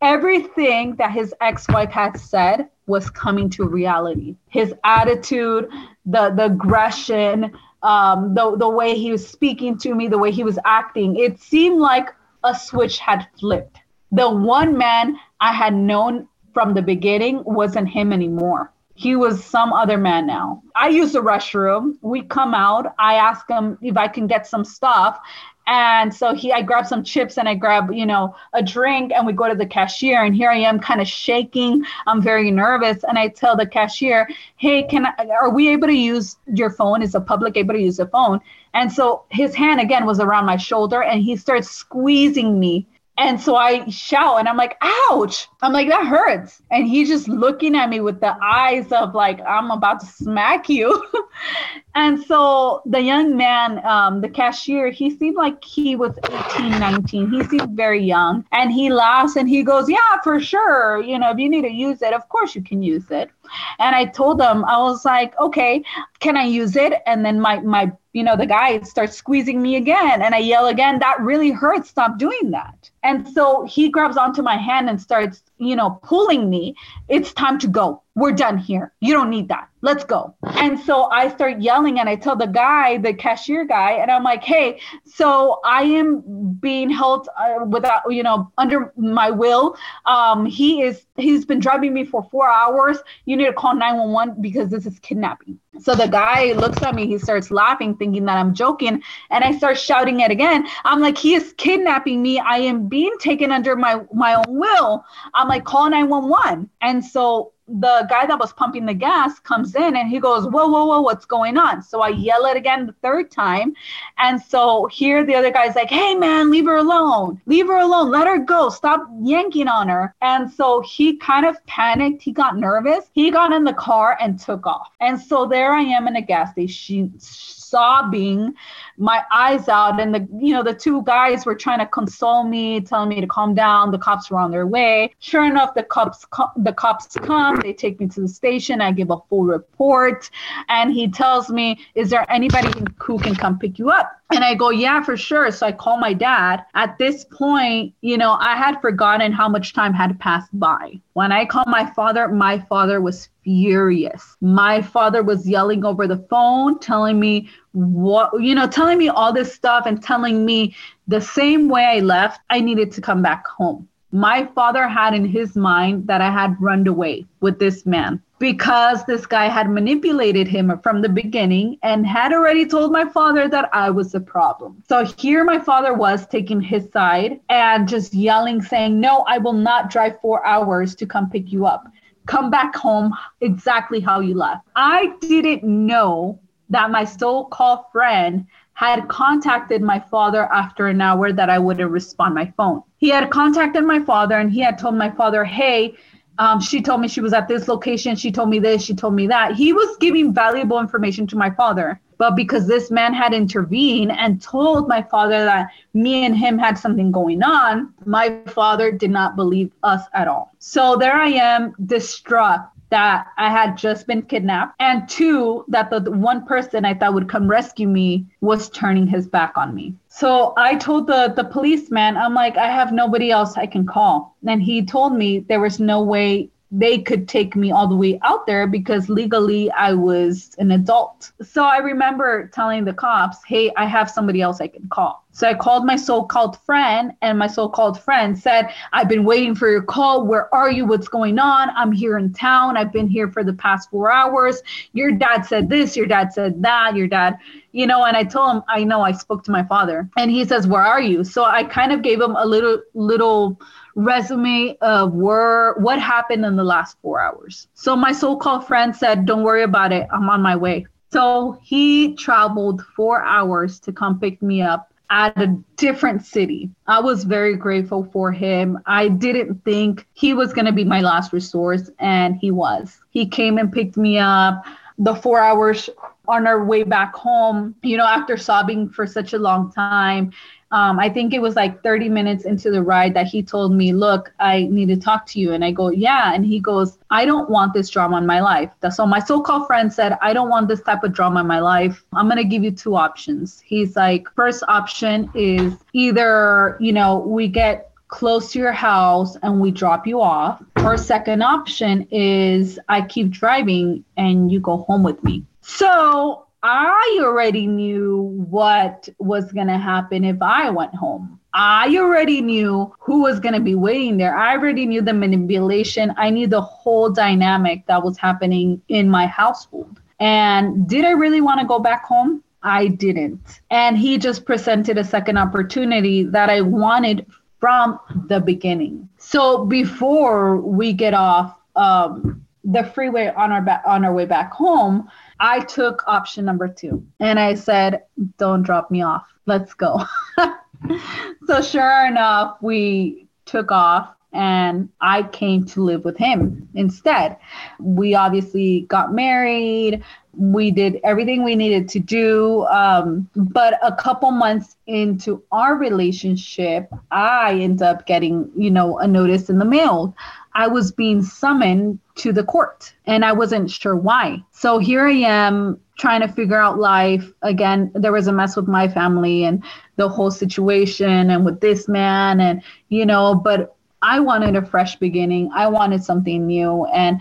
Everything that his ex wife had said was coming to reality. His attitude, the the aggression, um, the the way he was speaking to me, the way he was acting, it seemed like a switch had flipped. The one man I had known from the beginning wasn't him anymore. He was some other man now. I use the restroom. We come out. I ask him if I can get some stuff. And so he, I grab some chips and I grab, you know, a drink and we go to the cashier. And here I am kind of shaking. I'm very nervous. And I tell the cashier, hey, can I, are we able to use your phone? Is the public able to use the phone? And so his hand again was around my shoulder and he starts squeezing me and so I shout and I'm like, ouch. I'm like, that hurts. And he's just looking at me with the eyes of like, I'm about to smack you. and so the young man, um, the cashier, he seemed like he was 18, 19. He seemed very young. And he laughs and he goes, Yeah, for sure. You know, if you need to use it, of course you can use it. And I told him, I was like, okay, can I use it? And then my my you know the guy starts squeezing me again and i yell again that really hurts stop doing that and so he grabs onto my hand and starts you know pulling me it's time to go we're done here. You don't need that. Let's go. And so I start yelling and I tell the guy, the cashier guy, and I'm like, hey, so I am being held uh, without, you know, under my will. Um, he is, he's been driving me for four hours. You need to call 911 because this is kidnapping. So the guy looks at me, he starts laughing, thinking that I'm joking. And I start shouting it again. I'm like, he is kidnapping me. I am being taken under my, my own will. I'm like, call 911. And so the guy that was pumping the gas comes in and he goes, Whoa, whoa, whoa, what's going on? So I yell it again the third time. And so here the other guy's like, Hey, man, leave her alone. Leave her alone. Let her go. Stop yanking on her. And so he kind of panicked. He got nervous. He got in the car and took off. And so there I am in a gas station sobbing my eyes out and the you know the two guys were trying to console me telling me to calm down the cops were on their way sure enough the cops co- the cops come they take me to the station i give a full report and he tells me is there anybody who can come pick you up and I go, yeah, for sure. So I call my dad. At this point, you know, I had forgotten how much time had passed by. When I called my father, my father was furious. My father was yelling over the phone, telling me what, you know, telling me all this stuff and telling me the same way I left, I needed to come back home. My father had in his mind that I had run away with this man because this guy had manipulated him from the beginning and had already told my father that I was the problem. So here my father was taking his side and just yelling, saying, No, I will not drive four hours to come pick you up. Come back home exactly how you left. I didn't know that my so called friend had contacted my father after an hour that I wouldn't respond my phone. He had contacted my father and he had told my father, Hey, um, she told me she was at this location. She told me this. She told me that. He was giving valuable information to my father. But because this man had intervened and told my father that me and him had something going on, my father did not believe us at all. So there I am, distraught that I had just been kidnapped, and two, that the one person I thought would come rescue me was turning his back on me. So I told the the policeman, I'm like, I have nobody else I can call, and he told me there was no way they could take me all the way out there because legally I was an adult. So I remember telling the cops, hey, I have somebody else I can call. So I called my so called friend, and my so called friend said, I've been waiting for your call. Where are you? What's going on? I'm here in town. I've been here for the past four hours. Your dad said this, your dad said that, your dad, you know, and I told him, I know I spoke to my father. And he says, Where are you? So I kind of gave him a little, little, resume of where what happened in the last four hours. So my so-called friend said, "Don't worry about it. I'm on my way." So he traveled four hours to come pick me up at a different city. I was very grateful for him. I didn't think he was going to be my last resource, and he was. He came and picked me up. The four hours on our way back home, you know, after sobbing for such a long time, um, I think it was like 30 minutes into the ride that he told me, Look, I need to talk to you. And I go, Yeah. And he goes, I don't want this drama in my life. So my so called friend said, I don't want this type of drama in my life. I'm going to give you two options. He's like, First option is either, you know, we get close to your house and we drop you off. Or second option is I keep driving and you go home with me. So I already knew what was going to happen if I went home. I already knew who was going to be waiting there. I already knew the manipulation. I knew the whole dynamic that was happening in my household. And did I really want to go back home? I didn't. And he just presented a second opportunity that I wanted from the beginning. So before we get off um, the freeway on our back on our way back home, I took option number two and I said, don't drop me off. Let's go. so, sure enough, we took off and I came to live with him instead. We obviously got married. We did everything we needed to do. Um, but a couple months into our relationship, I end up getting, you know, a notice in the mail. I was being summoned to the court and I wasn't sure why. So here I am trying to figure out life. Again, there was a mess with my family and the whole situation and with this man and you know, but I wanted a fresh beginning. I wanted something new and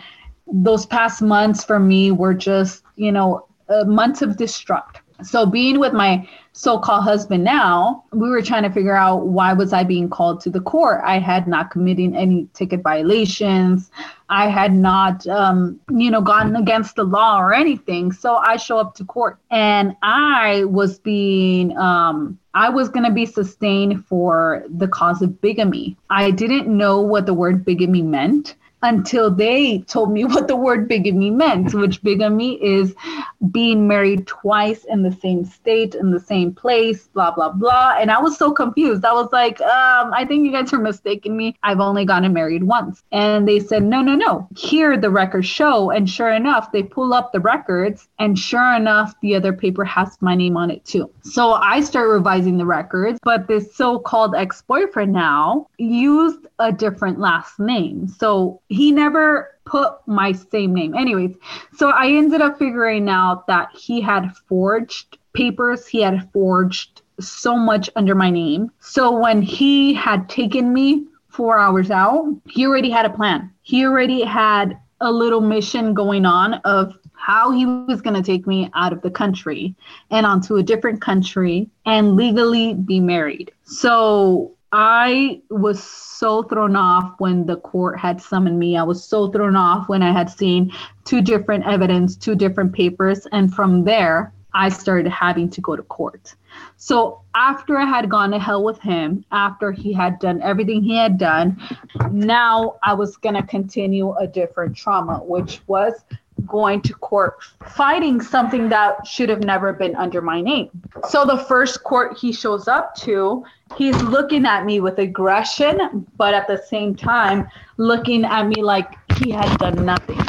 those past months for me were just, you know, months of destruct. So being with my so-called husband now we were trying to figure out why was i being called to the court? I had not committed any ticket violations. I had not um, you know gone against the law or anything. So i show up to court and i was being um, i was going to be sustained for the cause of bigamy. I didn't know what the word bigamy meant until they told me what the word bigamy meant, which bigamy is being married twice in the same state, in the same place, blah, blah, blah. And I was so confused. I was like, um, I think you guys are mistaking me. I've only gotten married once. And they said, no, no, no. Here the records show. And sure enough, they pull up the records. And sure enough, the other paper has my name on it too. So I start revising the records. But this so called ex boyfriend now used a different last name. So he never put my same name. Anyways, so I ended up figuring out that he had forged papers, he had forged so much under my name. So when he had taken me four hours out, he already had a plan. He already had a little mission going on of how he was going to take me out of the country and onto a different country and legally be married. So I was so thrown off when the court had summoned me. I was so thrown off when I had seen two different evidence, two different papers. And from there, I started having to go to court. So after I had gone to hell with him, after he had done everything he had done, now I was going to continue a different trauma, which was going to court fighting something that should have never been under my name. So the first court he shows up to, he's looking at me with aggression, but at the same time looking at me like he had done nothing.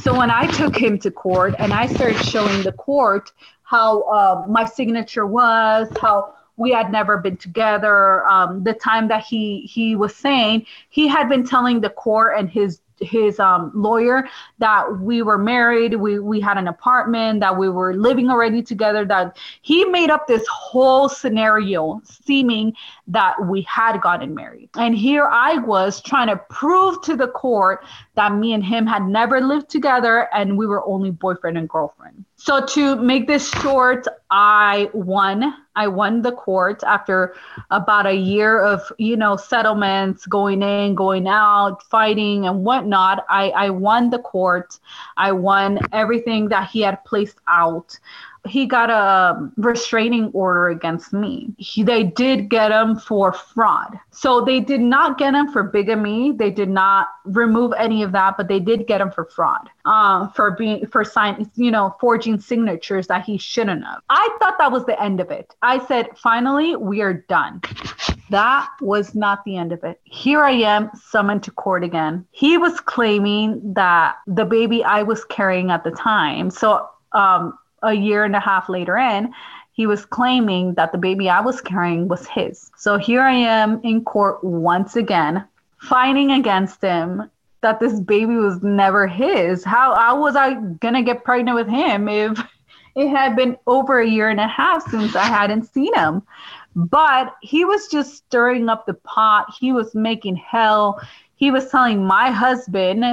So when I took him to court and I started showing the court how uh, my signature was, how we had never been together. Um, the time that he he was saying he had been telling the court and his his um, lawyer that we were married, we we had an apartment, that we were living already together. That he made up this whole scenario, seeming that we had gotten married. And here I was trying to prove to the court that me and him had never lived together and we were only boyfriend and girlfriend. So to make this short, I won. I won the court after about a year of, you know, settlements, going in, going out, fighting and whatnot. I, I won the court. I won everything that he had placed out he got a restraining order against me. He, they did get him for fraud. So they did not get him for bigamy. They did not remove any of that, but they did get him for fraud, uh, for being for signing, you know, forging signatures that he shouldn't have. I thought that was the end of it. I said, finally, we are done. That was not the end of it. Here I am summoned to court again. He was claiming that the baby I was carrying at the time. So um, a year and a half later in, he was claiming that the baby I was carrying was his. So here I am in court once again, fighting against him that this baby was never his. How, how was I gonna get pregnant with him if it had been over a year and a half since I hadn't seen him? But he was just stirring up the pot. He was making hell. He was telling my husband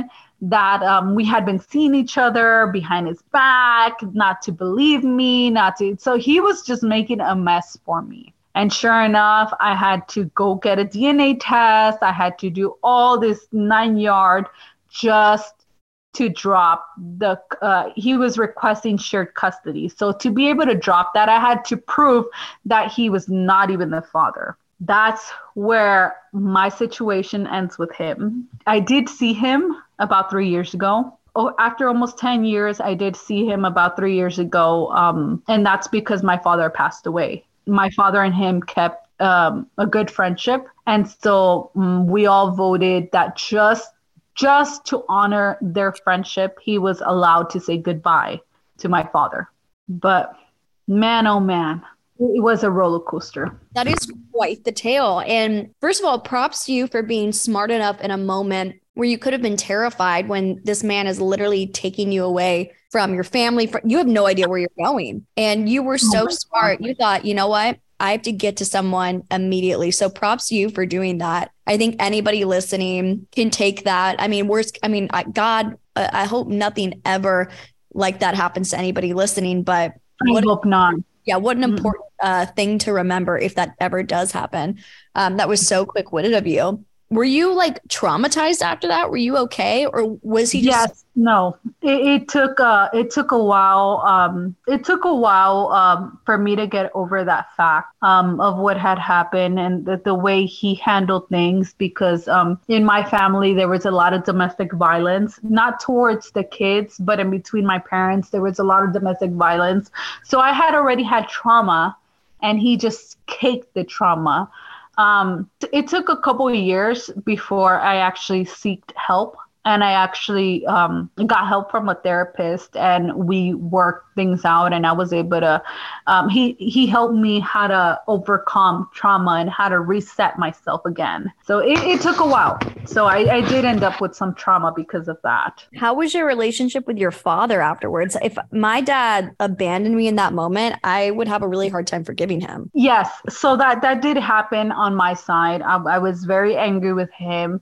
that um, we had been seeing each other behind his back, not to believe me, not to. So he was just making a mess for me. And sure enough, I had to go get a DNA test. I had to do all this nine yard just to drop the. Uh, he was requesting shared custody. So to be able to drop that, I had to prove that he was not even the father that's where my situation ends with him. I did see him about three years ago. Oh, after almost 10 years, I did see him about three years ago. Um, and that's because my father passed away. My father and him kept um, a good friendship. And so um, we all voted that just just to honor their friendship, he was allowed to say goodbye to my father. But man, oh man, it was a roller coaster. That is quite the tale. And first of all, props to you for being smart enough in a moment where you could have been terrified when this man is literally taking you away from your family. You have no idea where you're going. And you were so oh smart. You thought, you know what? I have to get to someone immediately. So props to you for doing that. I think anybody listening can take that. I mean, worst, I mean, God, I hope nothing ever like that happens to anybody listening, but I hope not. Yeah, what an important uh, thing to remember if that ever does happen. Um, that was so quick witted of you were you like traumatized after that? Were you okay, or was he? Just- yes, no. It, it took uh, it took a while. Um, it took a while um, for me to get over that fact um, of what had happened and the, the way he handled things. Because um, in my family there was a lot of domestic violence, not towards the kids, but in between my parents there was a lot of domestic violence. So I had already had trauma, and he just caked the trauma. Um, it took a couple of years before I actually sought help and I actually um, got help from a therapist, and we worked things out. And I was able to. Um, he he helped me how to overcome trauma and how to reset myself again. So it, it took a while. So I, I did end up with some trauma because of that. How was your relationship with your father afterwards? If my dad abandoned me in that moment, I would have a really hard time forgiving him. Yes. So that that did happen on my side. I, I was very angry with him.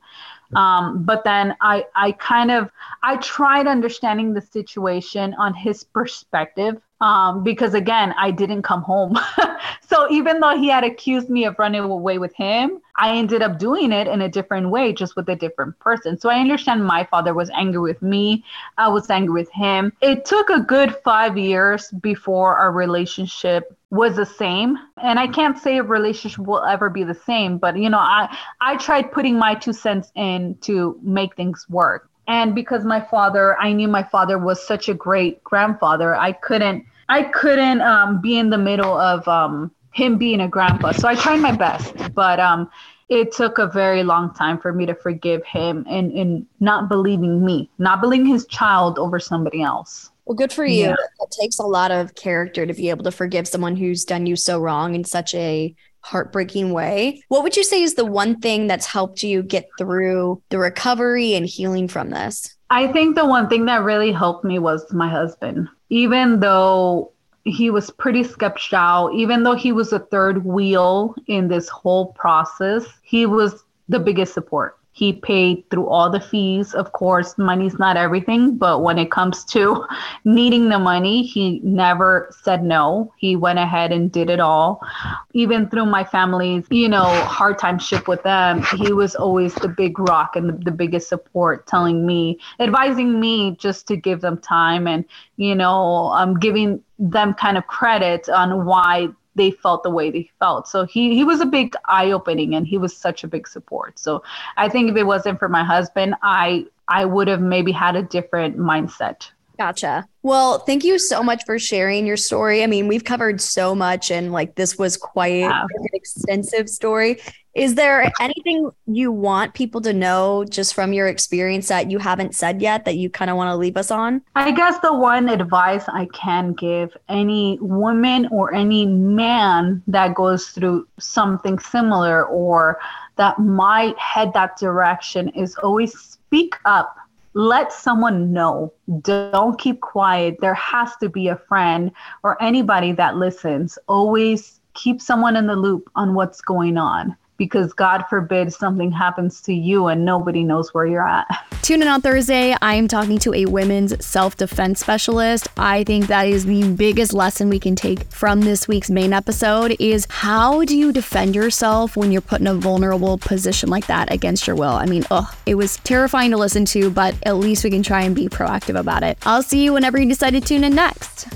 Um, but then I, I kind of, I tried understanding the situation on his perspective um, because again, I didn't come home. so even though he had accused me of running away with him, I ended up doing it in a different way, just with a different person. So I understand my father was angry with me. I was angry with him. It took a good five years before our relationship was the same and i can't say a relationship will ever be the same but you know i i tried putting my two cents in to make things work and because my father i knew my father was such a great grandfather i couldn't i couldn't um, be in the middle of um, him being a grandpa so i tried my best but um, it took a very long time for me to forgive him and, and not believing me not believing his child over somebody else well, good for you. Yeah. It takes a lot of character to be able to forgive someone who's done you so wrong in such a heartbreaking way. What would you say is the one thing that's helped you get through the recovery and healing from this? I think the one thing that really helped me was my husband. Even though he was pretty sketched out, even though he was a third wheel in this whole process, he was the biggest support. He paid through all the fees. Of course, money's not everything, but when it comes to needing the money, he never said no. He went ahead and did it all. Even through my family's, you know, hard time ship with them, he was always the big rock and the, the biggest support, telling me, advising me just to give them time and, you know, um, giving them kind of credit on why they felt the way they felt. So he he was a big eye opening and he was such a big support. So I think if it wasn't for my husband, I I would have maybe had a different mindset. Gotcha. Well, thank you so much for sharing your story. I mean, we've covered so much and like this was quite yeah. an extensive story. Is there anything you want people to know just from your experience that you haven't said yet that you kind of want to leave us on? I guess the one advice I can give any woman or any man that goes through something similar or that might head that direction is always speak up. Let someone know. Don't keep quiet. There has to be a friend or anybody that listens. Always keep someone in the loop on what's going on because God forbid something happens to you and nobody knows where you're at. Tune in on Thursday. I am talking to a women's self defense specialist. I think that is the biggest lesson we can take from this week's main episode is how do you defend yourself when you're put in a vulnerable position like that against your will? I mean, ugh, it was terrifying to listen to, but at least we can try and be proactive about it. I'll see you whenever you decide to tune in next.